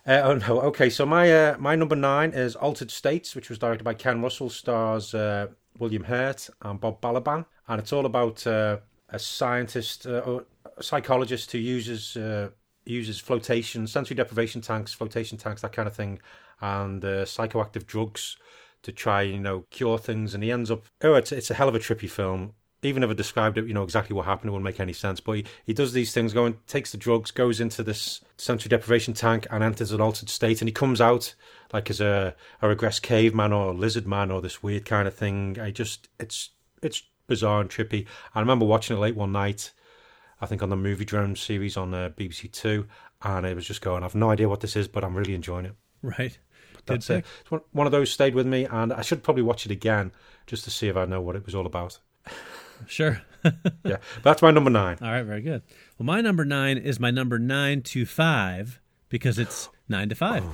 Uh, oh no. Okay, so my uh, my number nine is Altered States, which was directed by Ken Russell, stars uh, William Hurt and Bob Balaban, and it's all about uh, a scientist, uh, or a psychologist who uses uh, uses flotation, sensory deprivation tanks, flotation tanks, that kind of thing, and uh, psychoactive drugs to try, you know, cure things. And he ends up. Oh, it's it's a hell of a trippy film. Even if I described it, you know exactly what happened, it wouldn't make any sense. But he, he does these things, going takes the drugs, goes into this sensory deprivation tank, and enters an altered state, and he comes out like as a, a regressed caveman or a lizard man or this weird kind of thing. I just it's it's bizarre and trippy. I remember watching it late one night, I think on the Moviedrome series on uh, BBC Two, and it was just going. I've no idea what this is, but I'm really enjoying it. Right. That's Good it. One of those stayed with me, and I should probably watch it again just to see if I know what it was all about. Sure. Yeah, that's my number nine. All right. Very good. Well, my number nine is my number nine to five because it's nine to five. Oh.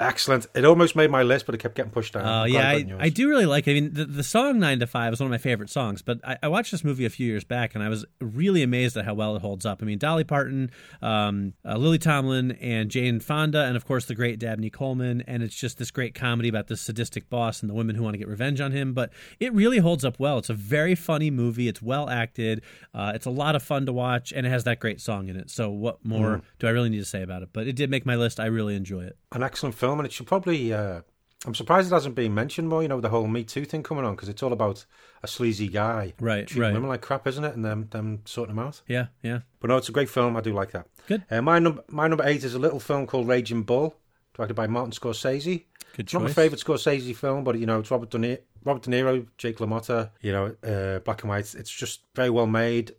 Excellent. It almost made my list, but it kept getting pushed down. Oh I'm yeah, I. I do really like. It. I mean, the, the song Nine to Five is one of my favorite songs. But I, I watched this movie a few years back, and I was really amazed at how well it holds up. I mean, Dolly Parton, um, uh, Lily Tomlin, and Jane Fonda, and of course the great Dabney Coleman. And it's just this great comedy about this sadistic boss and the women who want to get revenge on him. But it really holds up well. It's a very funny movie. It's well acted. Uh, it's a lot of fun to watch, and it has that great song in it. So what more do I really need to say about it? But it did make my list. I really enjoy it. An excellent film, and it should probably. Uh, I'm surprised it hasn't been mentioned more. You know, the whole Me Too thing coming on because it's all about a sleazy guy, Right, treating right. women like crap, isn't it? And them them sorting them out. Yeah, yeah. But no, it's a great film. I do like that. Good. Uh, my number my number eight is a little film called Raging Bull, directed by Martin Scorsese. Good It's not my favourite Scorsese film, but you know, it's Robert De Niro, Robert De Niro Jake LaMotta. You know, uh, black and white. It's just very well made.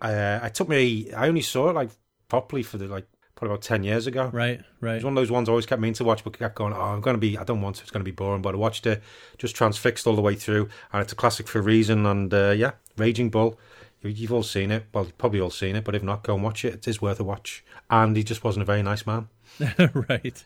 Uh, I took me. I only saw it like properly for the like probably about ten years ago. Right, right. It's one of those ones I always kept meaning to watch, but kept going, oh, I'm going to be, I don't want to, it's going to be boring. But I watched it, just transfixed all the way through, and it's a classic for a reason. And uh, yeah, Raging Bull, you- you've all seen it. Well, you've probably all seen it, but if not, go and watch it. It is worth a watch. And he just wasn't a very nice man. right.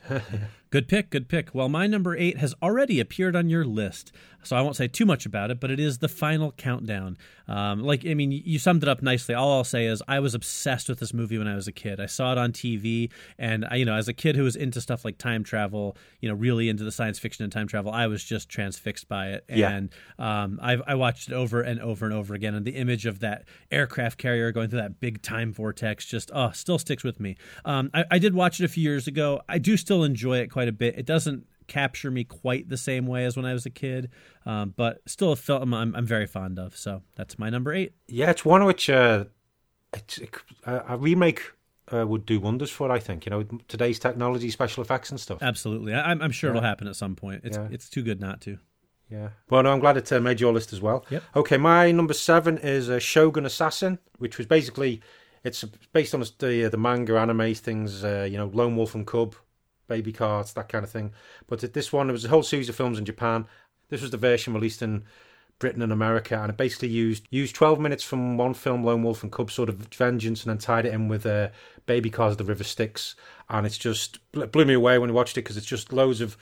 good pick, good pick. Well, my number eight has already appeared on your list, so I won't say too much about it, but it is the final countdown. Um, like, I mean, you summed it up nicely. All I'll say is I was obsessed with this movie when I was a kid. I saw it on TV, and I, you know, as a kid who was into stuff like time travel, you know, really into the science fiction and time travel, I was just transfixed by it. Yeah. And um, I, I watched it over and over and over again, and the image of that aircraft carrier going through that big time vortex just oh still sticks with me. Um, I, I did watch it a few years ago. I do still enjoy it quite a bit. It doesn't capture me quite the same way as when I was a kid, um, but still a film I'm, I'm very fond of. So that's my number eight. Yeah, it's one which uh, it's, a remake uh, would do wonders for, I think. You know, today's technology, special effects and stuff. Absolutely, I, I'm, I'm sure it'll happen at some point. It's Yeah. it's too good not to. Yeah. Well, no, I'm glad it uh, made your list as well. Yep. Okay, my number seven is uh, Shogun Assassin, which was basically it's based on the uh, the manga anime things. Uh, you know, Lone Wolf and Cub, Baby Carts, that kind of thing. But this one, there was a whole series of films in Japan. This was the version released in Britain and America, and it basically used used 12 minutes from one film, Lone Wolf and Cub, sort of vengeance, and then tied it in with uh, Baby Cars, of The River Styx, and it's just blew me away when I watched it because it's just loads of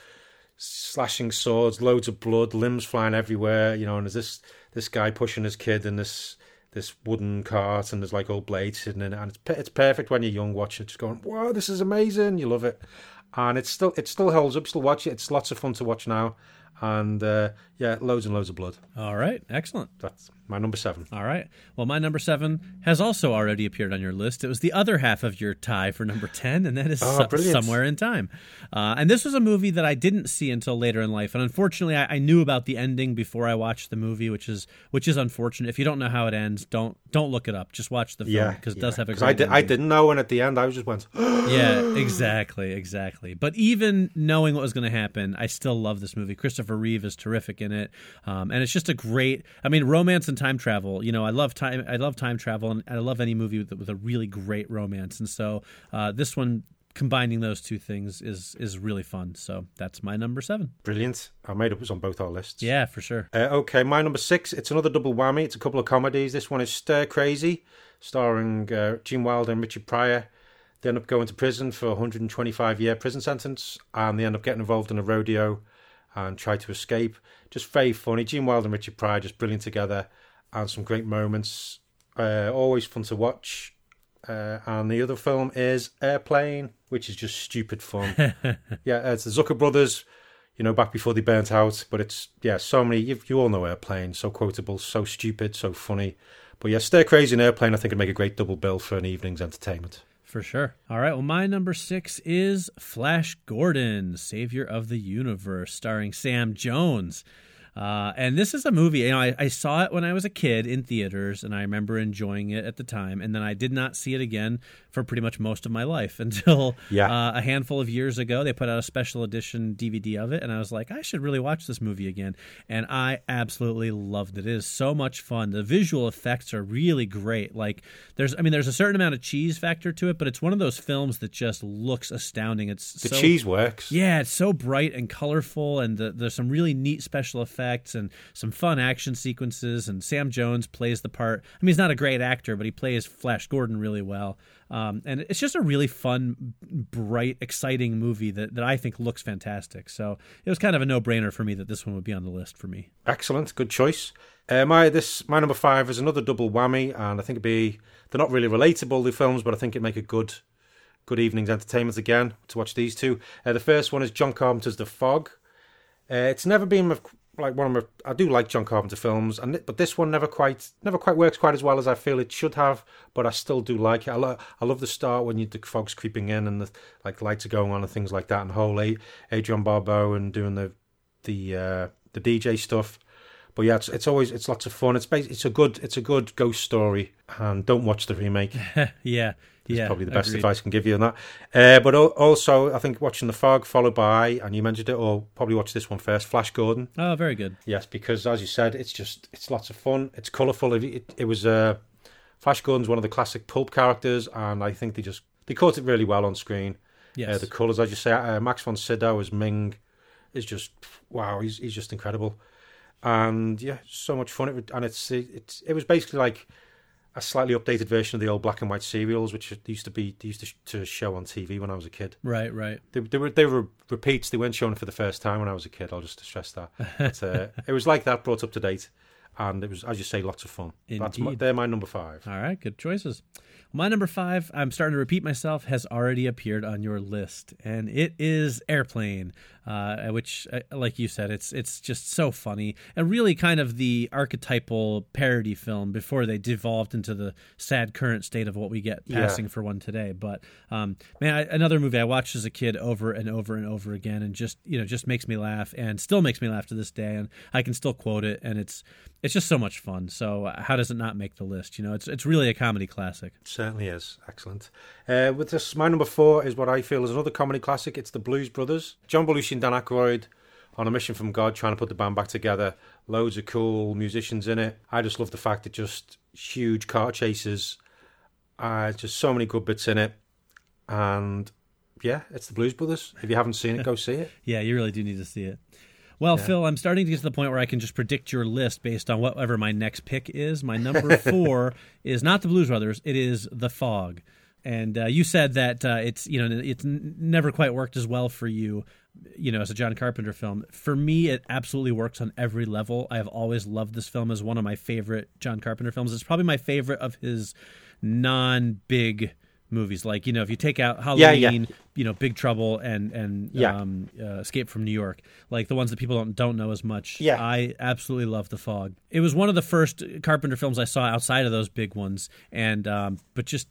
slashing swords, loads of blood, limbs flying everywhere, you know, and there's this this guy pushing his kid in this this wooden cart, and there's like old blades sitting in it, and it's it's perfect when you're young watching it, just going, "Wow, this is amazing!" You love it, and it's still it still holds up. Still watch it. It's lots of fun to watch now, and uh, yeah, loads and loads of blood. All right, excellent. That's my number seven. All right. Well, my number seven has also already appeared on your list. It was the other half of your tie for number 10, and that is Oh, Some- brilliant. Somewhere in Time. Uh, and this was a movie that I didn't see until later in life. And unfortunately, I, I knew about the ending before I watched the movie, which is which is unfortunate. If you don't know how it ends, don't don't look it up. Just watch the film Yeah, because it does have a great I, did, I didn't know, and at the end, I was just went, Yeah, exactly, exactly. But even knowing what was going to happen, I still love this movie. Christopher Reeve is terrific in it, um, and it's just a great. I mean, romance and time travel. You know, I love time. I love time travel, and I love any movie with, with a really great romance. And so, uh, this one combining those two things is is really fun. So that's my number seven. brilliant. I made up it was on both our lists. Yeah, for sure. Uh, okay, my number six. It's another double whammy. It's a couple of comedies. This one is Stir Crazy, starring uh, Gene Wilder and Richard Pryor. They end up going to prison for a 125 year prison sentence, and they end up getting involved in a rodeo and try to escape. Just very funny. Gene Wilder and Richard Pryor just brilliant together, and some great moments. Uh, always fun to watch. Uh, and the other film is Airplane, which is just stupid fun. yeah, it's the Zucker brothers you know, back before they burnt out. But it's yeah, so many. You, you all know Airplane, so quotable, so stupid, so funny. But yeah, Stir Crazy and Airplane, I think, would make a great double bill for an evening's entertainment. For sure. All right. Well, my number six is Flash Gordon, Savior of the Universe, starring Sam Jones. Uh, and this is a movie. You know, I, I saw it when I was a kid in theaters, and I remember enjoying it at the time. And then I did not see it again for pretty much most of my life until Yeah. uh, a handful of years ago. They put out a special edition DVD of it, and I was like, I should really watch this movie again. And I absolutely loved it. It is so much fun. The visual effects are really great. Like, there's, I mean, there's a certain amount of cheese factor to it, but it's one of those films that just looks astounding. It's The so, cheese works. yeah, it's so bright and colorful, and the, there's some really neat special effects. Effects and some fun action sequences. And Sam Jones plays the part. I mean, he's not a great actor, but he plays Flash Gordon really well. Um, and it's just a really fun, bright, exciting movie that, that I think looks fantastic. So it was kind of a no brainer for me that this one would be on the list for me. Excellent, good choice. Uh, my this my number five is another double whammy, and I think it'd be they're not really relatable the films, but I think it'd make a good good evening's entertainment again to watch these two. Uh, the first one is John Carpenter's The Fog. Uh, it's never been like one of my. I do like John Carpenter films, and but this one never quite never quite works quite as well as I feel it should have. But I still do like it. I, I love the start when you the fog's creeping in and the like lights are going on and things like that, and whole Adrienne Barbeau and doing the the uh, the DJ stuff. But yeah, it's, it's always it's lots of fun. It's bas- it's a good it's a good ghost story, and don't watch the remake. yeah, It's yeah. probably the best agreed. advice I can give you on that. Uh, but also, I think watching The Fog, followed by, and you mentioned it, or probably watch this one first, Flash Gordon. Oh, very good. Yes, because as you said, it's just it's lots of fun. It's colourful. It, it, it was uh, Flash Gordon's one of the classic pulp characters, and I think they just they caught it really well on screen. Yes. Uh, the colours, as you say, uh, Max von Sydow as Ming is just wow. He's he's just incredible, and yeah, so much fun. It, and it's it's it was basically like a slightly updated version of the old black and white serials, which used to be used to, sh- to show on TV when I was a kid. Right, right. They, they were they were repeats. They weren't shown for the first time when I was a kid. I'll just stress that. But, uh, it was like that, brought up to date, and it was, as you say, lots of fun. That's my, Indeed. they're my number five. All right, good choices. My number five, I'm starting to repeat myself, has already appeared on your list, and it is Airplane, uh, which, uh, like you said, it's it's just so funny and really kind of the archetypal parody film before they devolved into the sad current state of what we get Yeah. passing for one today. But um, man, I, another movie I watched as a kid over and over and over again, and just you know just makes me laugh and still makes me laugh to this day, and I can still quote it, and it's it's just so much fun. So uh, how does it not make the list? You know, it's it's really a comedy classic. Certainly is excellent. Uh, with this, my number four is what I feel is another comedy classic. It's the Blues Brothers. John Belushi and Dan Aykroyd on a mission from God, trying to put the band back together. Loads of cool musicians in it. I just love the fact that just huge car chases. Uh, just so many good bits in it, and yeah, it's the Blues Brothers. If you haven't seen it, go see it. Yeah, you really do need to see it. Well, Phil, I'm starting to get to the point where I can just predict your list based on whatever my next pick is. My number four is not the Blues Brothers; it is The Fog. And uh, you said that uh, it's you know it's n- never quite worked as well for you, you know, as a John Carpenter film. For me, it absolutely works on every level. I have always loved this film as one of my favorite John Carpenter films. It's probably my favorite of his non-big movies. Like you know, if you take out Yeah, Halloween, yeah. you know, Big Trouble and and Yeah. um, uh, Escape from New York, like the ones that people don't don't know as much. Yeah. I absolutely love The Fog. It was one of the first Carpenter films I saw outside of those big ones, and um, but just.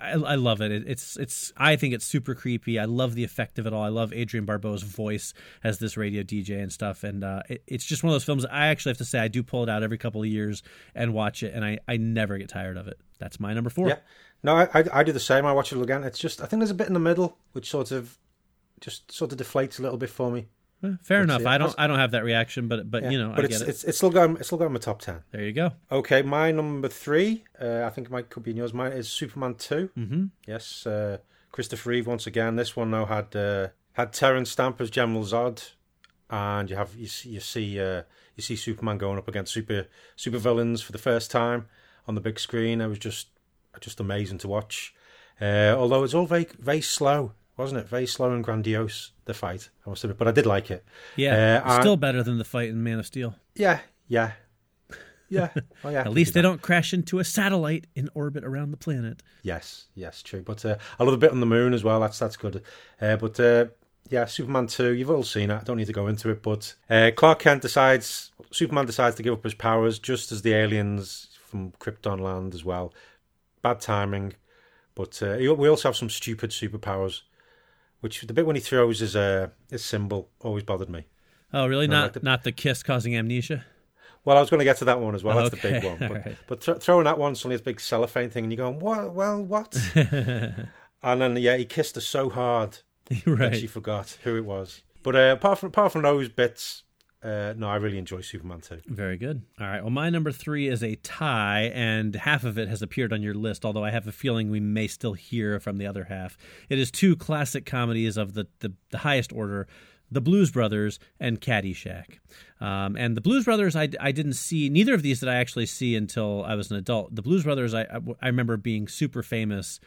I, I love it. it. It's it's. I think it's super creepy. I love the effect of it all. I love Adrienne Barbeau's voice as this radio DJ and stuff. And uh, it, it's just one of those films. I actually have to say I do pull it out every couple of years and watch it, and I I never get tired of it. That's my number four. Yeah. No, I, I I do the same. I watch it again. It's just I think there's a bit in the middle which sort of just sort of deflates a little bit for me. Eh, Fair enough. I don't I don't have that reaction, but but Yeah. you know but I it's, get it. it's it's still going it's still going in my top ten. there you go. Okay, my number three, uh, I think it might could be in yours. Mine is Superman 2 Mm-hmm. Yes, uh, Christopher Reeve once again. This one now had uh, had Terence Stamp as General Zod, and you have you see you see, uh, you see Superman going up against super super villains for the first time on the big screen. It was just just amazing to watch. Uh, although it's all very very slow, wasn't it? Very slow and grandiose the fight. I must admit, but I did like it. Yeah, Uh, still better than the fight in Man of Steel. Yeah, yeah, yeah. Oh, yeah At least do they that. don't crash into a satellite in orbit around the planet. Yes, yes, true. But uh, I love a bit on the moon as well. That's that's good. Uh, but uh, yeah, Superman two. You've all seen it. I don't need to go into it. But uh, Clark Kent decides. Superman decides to give up his powers just as the aliens from Krypton land as well. Bad timing. But uh, we also have some stupid superpowers. Which the bit when he throws his uh, his symbol always bothered me. Oh, really? No, not like the- not the kiss causing amnesia. Well, I was going to get to that one as well. That's the big one. But, alright. but th- throwing that one, suddenly a big cellophane thing, and you're going, what? Well, what? and then, yeah, he kissed her so hard that she forgot who it was. But uh, apart from apart from those bits, uh, no, I really enjoy Superman 2. Very good. All right. Well, my number three is a tie, and half of it has appeared on your list, although I have a feeling we may still hear from the other half. It is two classic comedies of the, the, the highest order The Blues Brothers and Caddyshack. Um, and the Blues Brothers, I, I didn't see neither of these did I actually see until I was an adult. The Blues Brothers, I I, I remember being super famous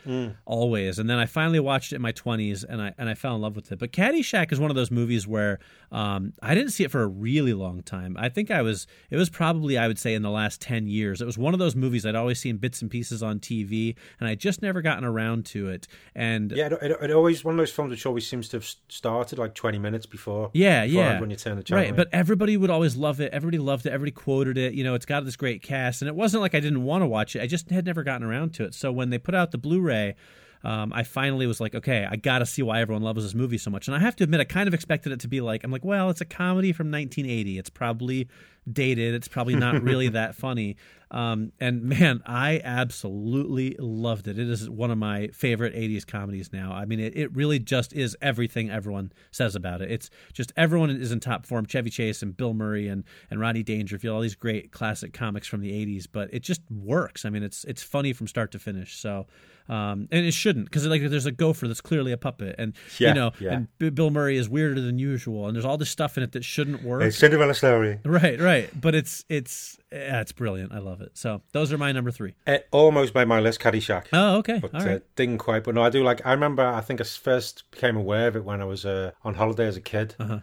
always, and then I finally watched it in my twenties, and I and I fell in love with it. But Caddyshack is one of those movies where um, I didn't see it for a really long time. I think I was it was probably I would say in the last ten years. It was one of those movies I'd always seen bits and pieces on TV, and I just never gotten around to it. And Yeah, it, it, it always one of those films which always seems to have started like twenty minutes before. Yeah, before yeah. When you turn the channel, right. But everybody would always love it. Everybody loved it. Everybody quoted it. You know, it's got this great cast, and it wasn't like I didn't want to watch it. I just had never gotten around to it. So when they put out the Blu-ray. Um, I finally was like, okay, I got to see why everyone loves this movie so much. And I have to admit, I kind of expected it to be like, I'm like, well, it's a comedy from 1980. It's probably dated. It's probably not really that funny. Um, and man, I absolutely loved it. It is one of my favorite 80s comedies now. I mean, it, it really just is everything everyone says about it. It's just everyone is in top form. Chevy Chase and Bill Murray and, and Rodney Dangerfield, all these great classic comics from the 80s, but it just works. I mean, it's, it's funny from start to finish. So, um, and it shouldn't because like there's a gopher that's clearly a puppet, and Yeah, you know, yeah. and B- Bill Murray is weirder than usual, and there's all this stuff in it that shouldn't work. It's Cinderella story. Right, right. But it's it's yeah, it's brilliant. I love it. So those are my number three. It almost made my list, Caddyshack. Oh, okay. but uh, didn't quite. But no, I do like. I remember. I think I first became aware of it when I was uh, on holiday as a kid. Uh-huh.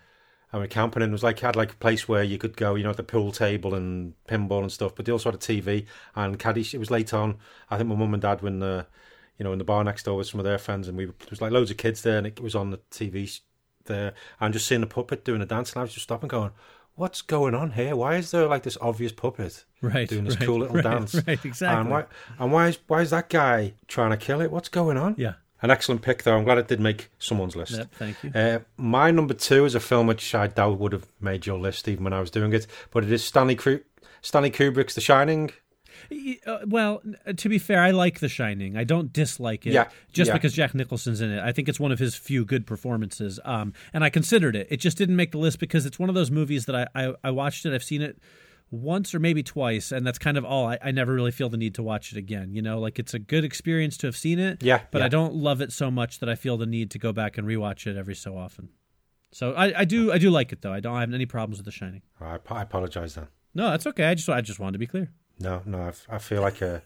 I went camping and it was like had like a place where you could go, you know, at the pool table and pinball and stuff. But they also had a TV and caddy. It was late on. I think my mum and dad were in the, you know, in the bar next door with some of their friends, and we there was like loads of kids there, and it was on the TV there, and just seeing the puppet doing a dance, and I was just stopping, going, "What's going on here? Why is there like this obvious puppet Right, doing this right, cool little right, dance? right, exactly. And why and why is why is that guy trying to kill it? What's going on? Yeah. An excellent pick, though. I'm glad it did make someone's list. Yep, thank you. Uh, my number two is a film which I doubt would have made your list even when I was doing it, but it is Stanley Kru- Stanley Kubrick's The Shining. Uh, well, to be fair, I like The Shining. I don't dislike it. Yeah, just yeah. because Jack Nicholson's in it. I think it's one of his few good performances. Um, and I considered it. It just didn't make the list because it's one of those movies that I, I, I watched it. I've seen it once or maybe twice, and that's kind of all. I, I never really feel the need to watch it again. You know, like it's a good experience to have seen it. Yeah, But yeah. I don't love it so much that I feel the need to go back and rewatch it every so often. So I, I do I do like it though. I don't have any problems with The Shining. I, I apologize then. No, that's okay. I just I just wanted to be clear. No, no, I feel like uh,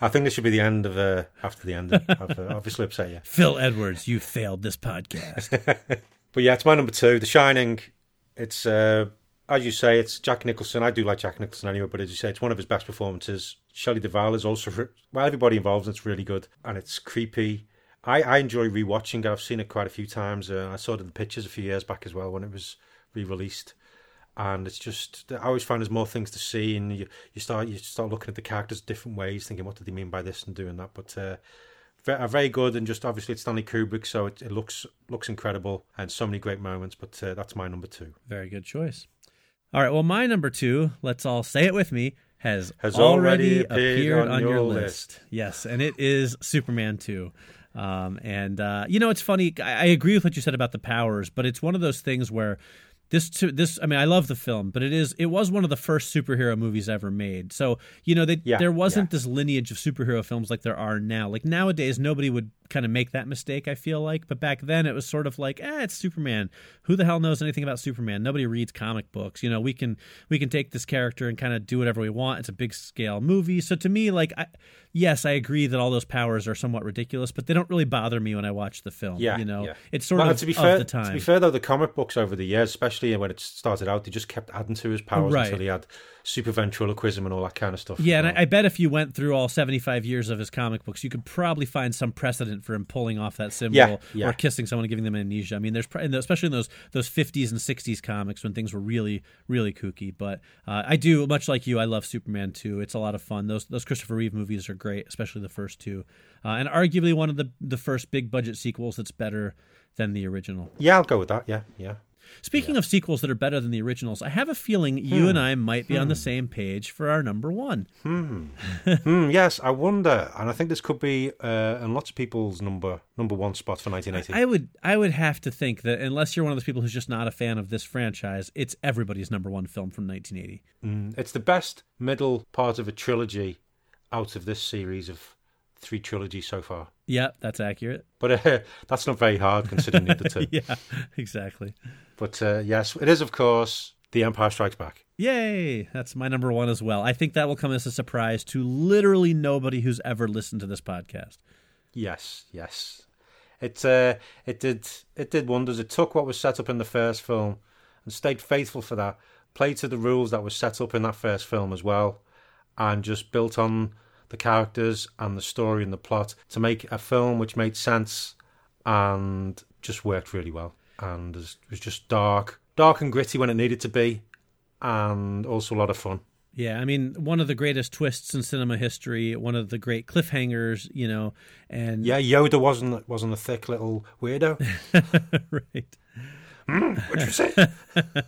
I think this should be the end of uh, after the ending. I've uh, obviously upset you. Phil Edwards, you failed this podcast. But yeah, it's my number two, The Shining. It's uh, as you say, it's Jack Nicholson. I do like Jack Nicholson anyway, but as you say, it's one of his best performances. Shelley Duvall is also re- well, everybody involved. It's really good and it's creepy. I, I enjoy rewatching it. I've seen it quite a few times. Uh, I saw it in the pictures a few years back as well when it was re-released. And it's just I always find there's more things to see, and you, you start you start looking at the characters different ways, thinking what do they mean by this and doing that. But uh, ve- are very good, and just obviously it's Stanley Kubrick, so it, it looks looks incredible, and so many great moments. But uh, that's my number two. Very good choice. All right. Well, my number two, let's all say it with me, has, Has already, already appeared appeared on on your your list. list. Yes, and it is Superman 2. Um, and, uh, you know, it's funny. I, I agree with what you said about the powers, but it's one of those things where this to this i mean i love the film but it is it was one of the first superhero movies ever made so you know they, Yeah, there wasn't yeah. this lineage of superhero films like there are now like nowadays nobody would kind of make that mistake i feel like but back then it was sort of like eh it's superman. Who the hell knows anything about superman? Nobody reads comic books. You know we can we can take this character and kind of do whatever we want. It's a big scale movie. So to me like I, yes i agree that all those powers are somewhat ridiculous but they don't really bother me when i watch the film Yeah, you know? yeah. it's sort Well, of to be fair, the time to be fair though, the comic books over the years, especially when it started out, they just kept adding to his powers Right. until he had super ventriloquism and all that kind of stuff. Yeah, and I, I bet if you went through all 75 years of his comic books, you could probably find some precedent for him pulling off that symbol Yeah, yeah. or kissing someone and giving them amnesia. I mean, there's pr- especially in those those 50s and 60s comics when things were really really kooky. But uh, I do much like you. I love Superman too. It's a lot of fun. Those those Christopher Reeve movies are great, especially the first two, uh, and arguably one of the the first big budget sequels that's better than the original. yeah, I'll go with that. Yeah, yeah. Speaking of sequels that are better than the originals, I have a feeling you and I might be on the same page for our number one. Hmm, yes, I wonder, and I think this could be uh, in lots of people's number number one spot for 1980. I would I would have to think that unless you're one of those people who's just not a fan of this franchise, it's everybody's number one film from 1980. Mm, it's the best middle part of a trilogy out of this series of three trilogies so far. Yeah, that's accurate. But uh, that's not very hard considering the other two. Yeah, exactly. But uh, yes, it is, of course, The Empire Strikes Back. Yay! That's my number one as well. I think that will come as a surprise to literally nobody who's ever listened to this podcast. Yes, yes. It uh, it did it did wonders. It took what was set up in the first film and stayed faithful for that. Played to the rules that was set up in that first film as well, and just built on the characters and the story and the plot to make a film which made sense and just worked really well. And it was just dark, dark and gritty when it needed to be, and also a lot of fun. Yeah, I mean, one of the greatest twists in cinema history, one of the great cliffhangers, you know, and Yeah, Yoda wasn't wasn't a thick little weirdo. right. Hmm, what'd you say?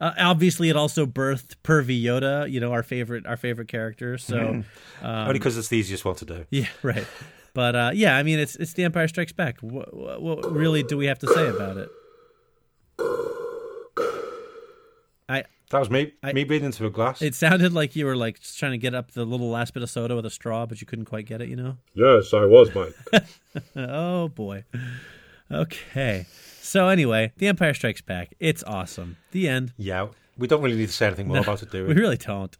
Uh, obviously, it also birthed Pervy Yoda, you know, our favorite, our favorite character. So, um, Only because it's the easiest one to do. yeah, right. But uh, yeah, I mean, it's it's The Empire Strikes Back. What, what, what really do we have to say about it? I That was me I- me breathing into a glass. it sounded like you were like just trying to get up the little last bit of soda with a straw, but you couldn't quite get it. You know. yes, I was, Mike. Oh boy. Okay. So anyway, The Empire Strikes Back. It's awesome. The end. yeah, we don't really need to say anything more about it, do We we? really don't.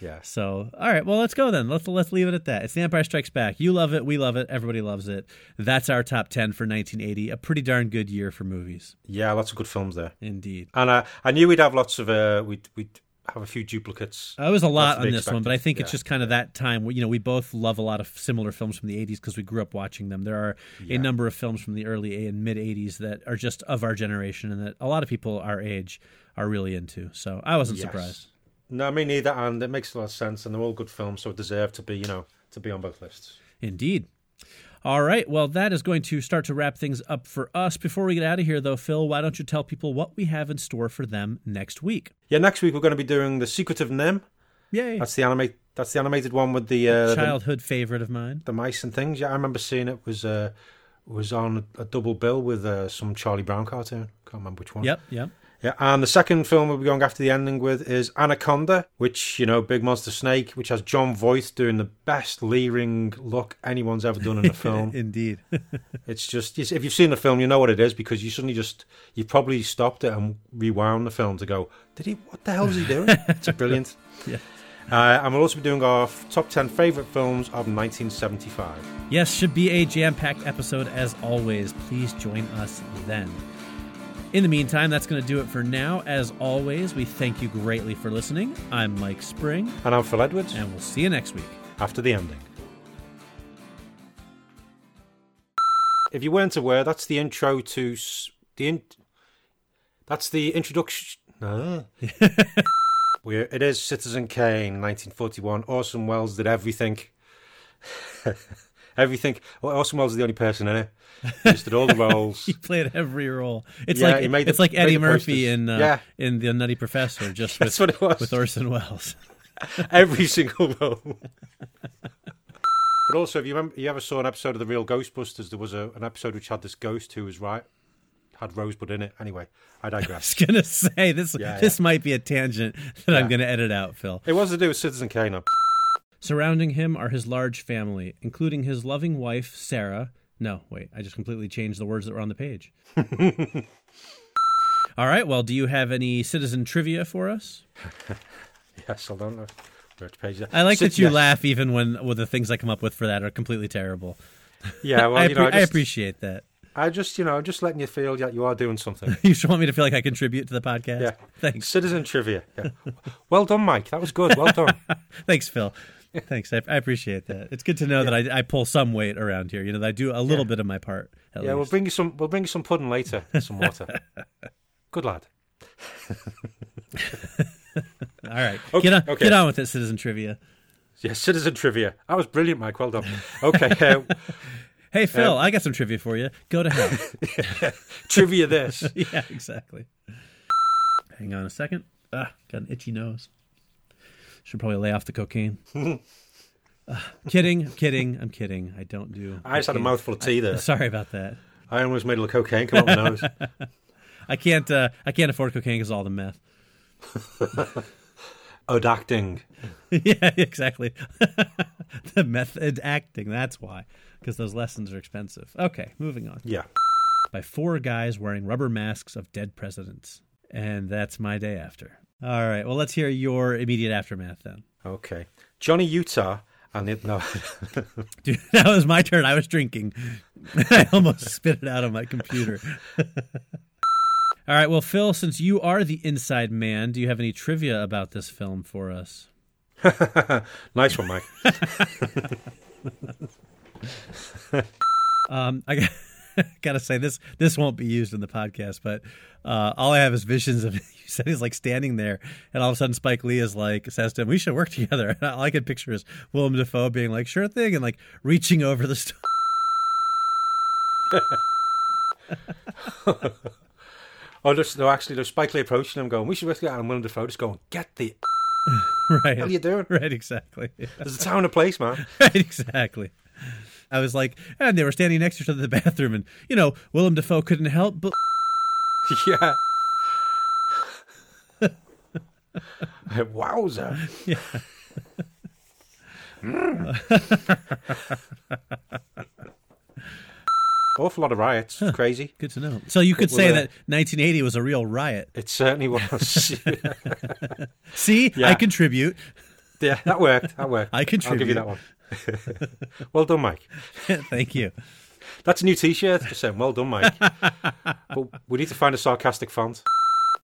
Yeah. So, all right, well, let's go then. Let's let's leave it at that. It's The Empire Strikes Back. You love it, we love it, everybody loves it. That's our top 10 for 1980. A pretty darn good year for movies. Yeah, lots of good films there. Indeed. And uh, I knew we'd have lots of uh, we'd we'd have a few duplicates. Uh, It was a lot on this one, but I think it's just kind of that time. where, You know, we both love a lot of similar films from the 80s because we grew up watching them. There are a number of films from the early and mid 80s that are just of our generation and that a lot of people our age are really into. So I wasn't Yes. surprised. No, me neither, and it makes a lot of sense, and they're all good films, so it deserve to be, you know, to be on both lists. Indeed. All right. Well, that is going to start to wrap things up for us. Before we get out of here, though, Phil, why don't you tell people what we have in store for them next week? Yeah, next week we're going to be doing the Secret of NIMH. Yay. That's the animate. That's the animated one with the uh, the, Childhood favorite of mine. the mice and things. Yeah, I remember seeing it was uh, was on a double bill with uh, some Charlie Brown cartoon. Can't remember which one. Yep. Yep. Yeah, and the second film we'll be going after the ending with is Anaconda, which, you know, Big Monster Snake, which has Jon Voight doing the best leering look anyone's ever done in a film. Indeed. it's just, if you've seen the film, you know what it is because you suddenly just, you probably stopped it and rewound the film to go, did he, what the hell is he doing? it's brilliant. Yeah. Uh, and we'll also be doing our f- top 10 favourite films of 1975. yes, should be a jam packed episode as always. Please join us then. In the meantime, that's going to do it for now. As always, we thank you greatly for listening. I'm Mike Spring, And I'm Phil Edwards, and we'll see you next week. after the ending. If you weren't aware, that's the intro to the in- that's the introduction. No. We're, it is Citizen Kane, 1941. Orson Welles did everything. everything. Well, Orson Welles is the only person in it. He just did all the roles. He played every role. It's Yeah, like made the- it's like Eddie Murphy in uh, Yeah. in the Nutty Professor, just That's with, what it was. with Orson Welles. every single role. but also, if you remember, you ever saw an episode of the Real Ghostbusters? There was a, an episode which had this ghost who was right, had Rosebud in it. Anyway, I digress. I was gonna say this. Yeah, this might be a tangent that I'm gonna edit out, Phil. it was to do with Citizen Kane. Surrounding him are his large family, including his loving wife Sarah. No, wait, I just completely changed the words that were on the page. All right. Well, do you have any citizen trivia for us? Yes, hold on. Which page? I like that you yes. laugh even when with the things I come up with for that are completely terrible. Yeah, well, I, you know, I, I appreciate that. I just, you know, I'm just letting you feel that you are doing something. You just want me to feel like I contribute to the podcast. Yeah. Thanks. Citizen trivia. Yeah. Well done, Mike. That was good. Well done. Thanks, Phil. Thanks. I, I appreciate that. It's good to know that I, I pull some weight around here. You know, that I do a little Yeah. bit of my part. Yeah, we'll bring you some. We'll bring you some pudding later. Some water. Good lad. All right. Okay, Get on. okay. Get on with it, citizen trivia. Yeah, citizen trivia. That was brilliant, Mike. Well done. Okay, uh, Hey, Phil, I got some trivia for you. Go to hell. trivia. This. yeah, exactly. Hang on a second. Ah, got an itchy nose. Should probably lay off the cocaine. Ah, kidding, I'm kidding, I'm kidding. I don't do. I just had a mouthful of tea there. Sorry about that. I almost made a little cocaine come up my nose. I can't. Uh, I can't afford cocaine because all the meth. Odd acting. yeah, exactly. the method acting. That's why. Because those lessons are expensive. Okay, moving on. Yeah. By four guys wearing rubber masks of dead presidents. and that's my day after. All right. Well, let's hear your immediate aftermath then. Okay. Johnny Utah and it, no. Dude, that was my turn. I was drinking. I almost spit it out of my computer. All right. Well, Phil, since you are the inside man, do you have any trivia about this film for us? nice one, Mike. um, I got, gotta say this this won't be used in the podcast, but uh, all I have is visions of you said he's like standing there, and all of a sudden Spike Lee is like says to him, "We should work together." And all I can picture is Willem Dafoe being like, "Sure thing," and like reaching over the. St- oh, just, no, actually, there's Spike Lee approaching him, going, "We should work together," and Willem Dafoe just going, "Get the." right. What are you doing? Right, exactly. There's a town and a place, man. right, exactly. I was like, and they were standing next to each other in the bathroom, and you know, Willem Dafoe couldn't help but. yeah. Wowza. Yeah. Awful lot of riots. Huh. Crazy. Good to know. So you could say uh, that 1980 was a real riot. It certainly was. See, Yeah. I contribute. yeah, that worked. That worked. I contribute. I'll give you that one. Well done, Mike. Thank you. That's a new T-shirt. Just saying, well done, Mike. but we need to find a sarcastic font.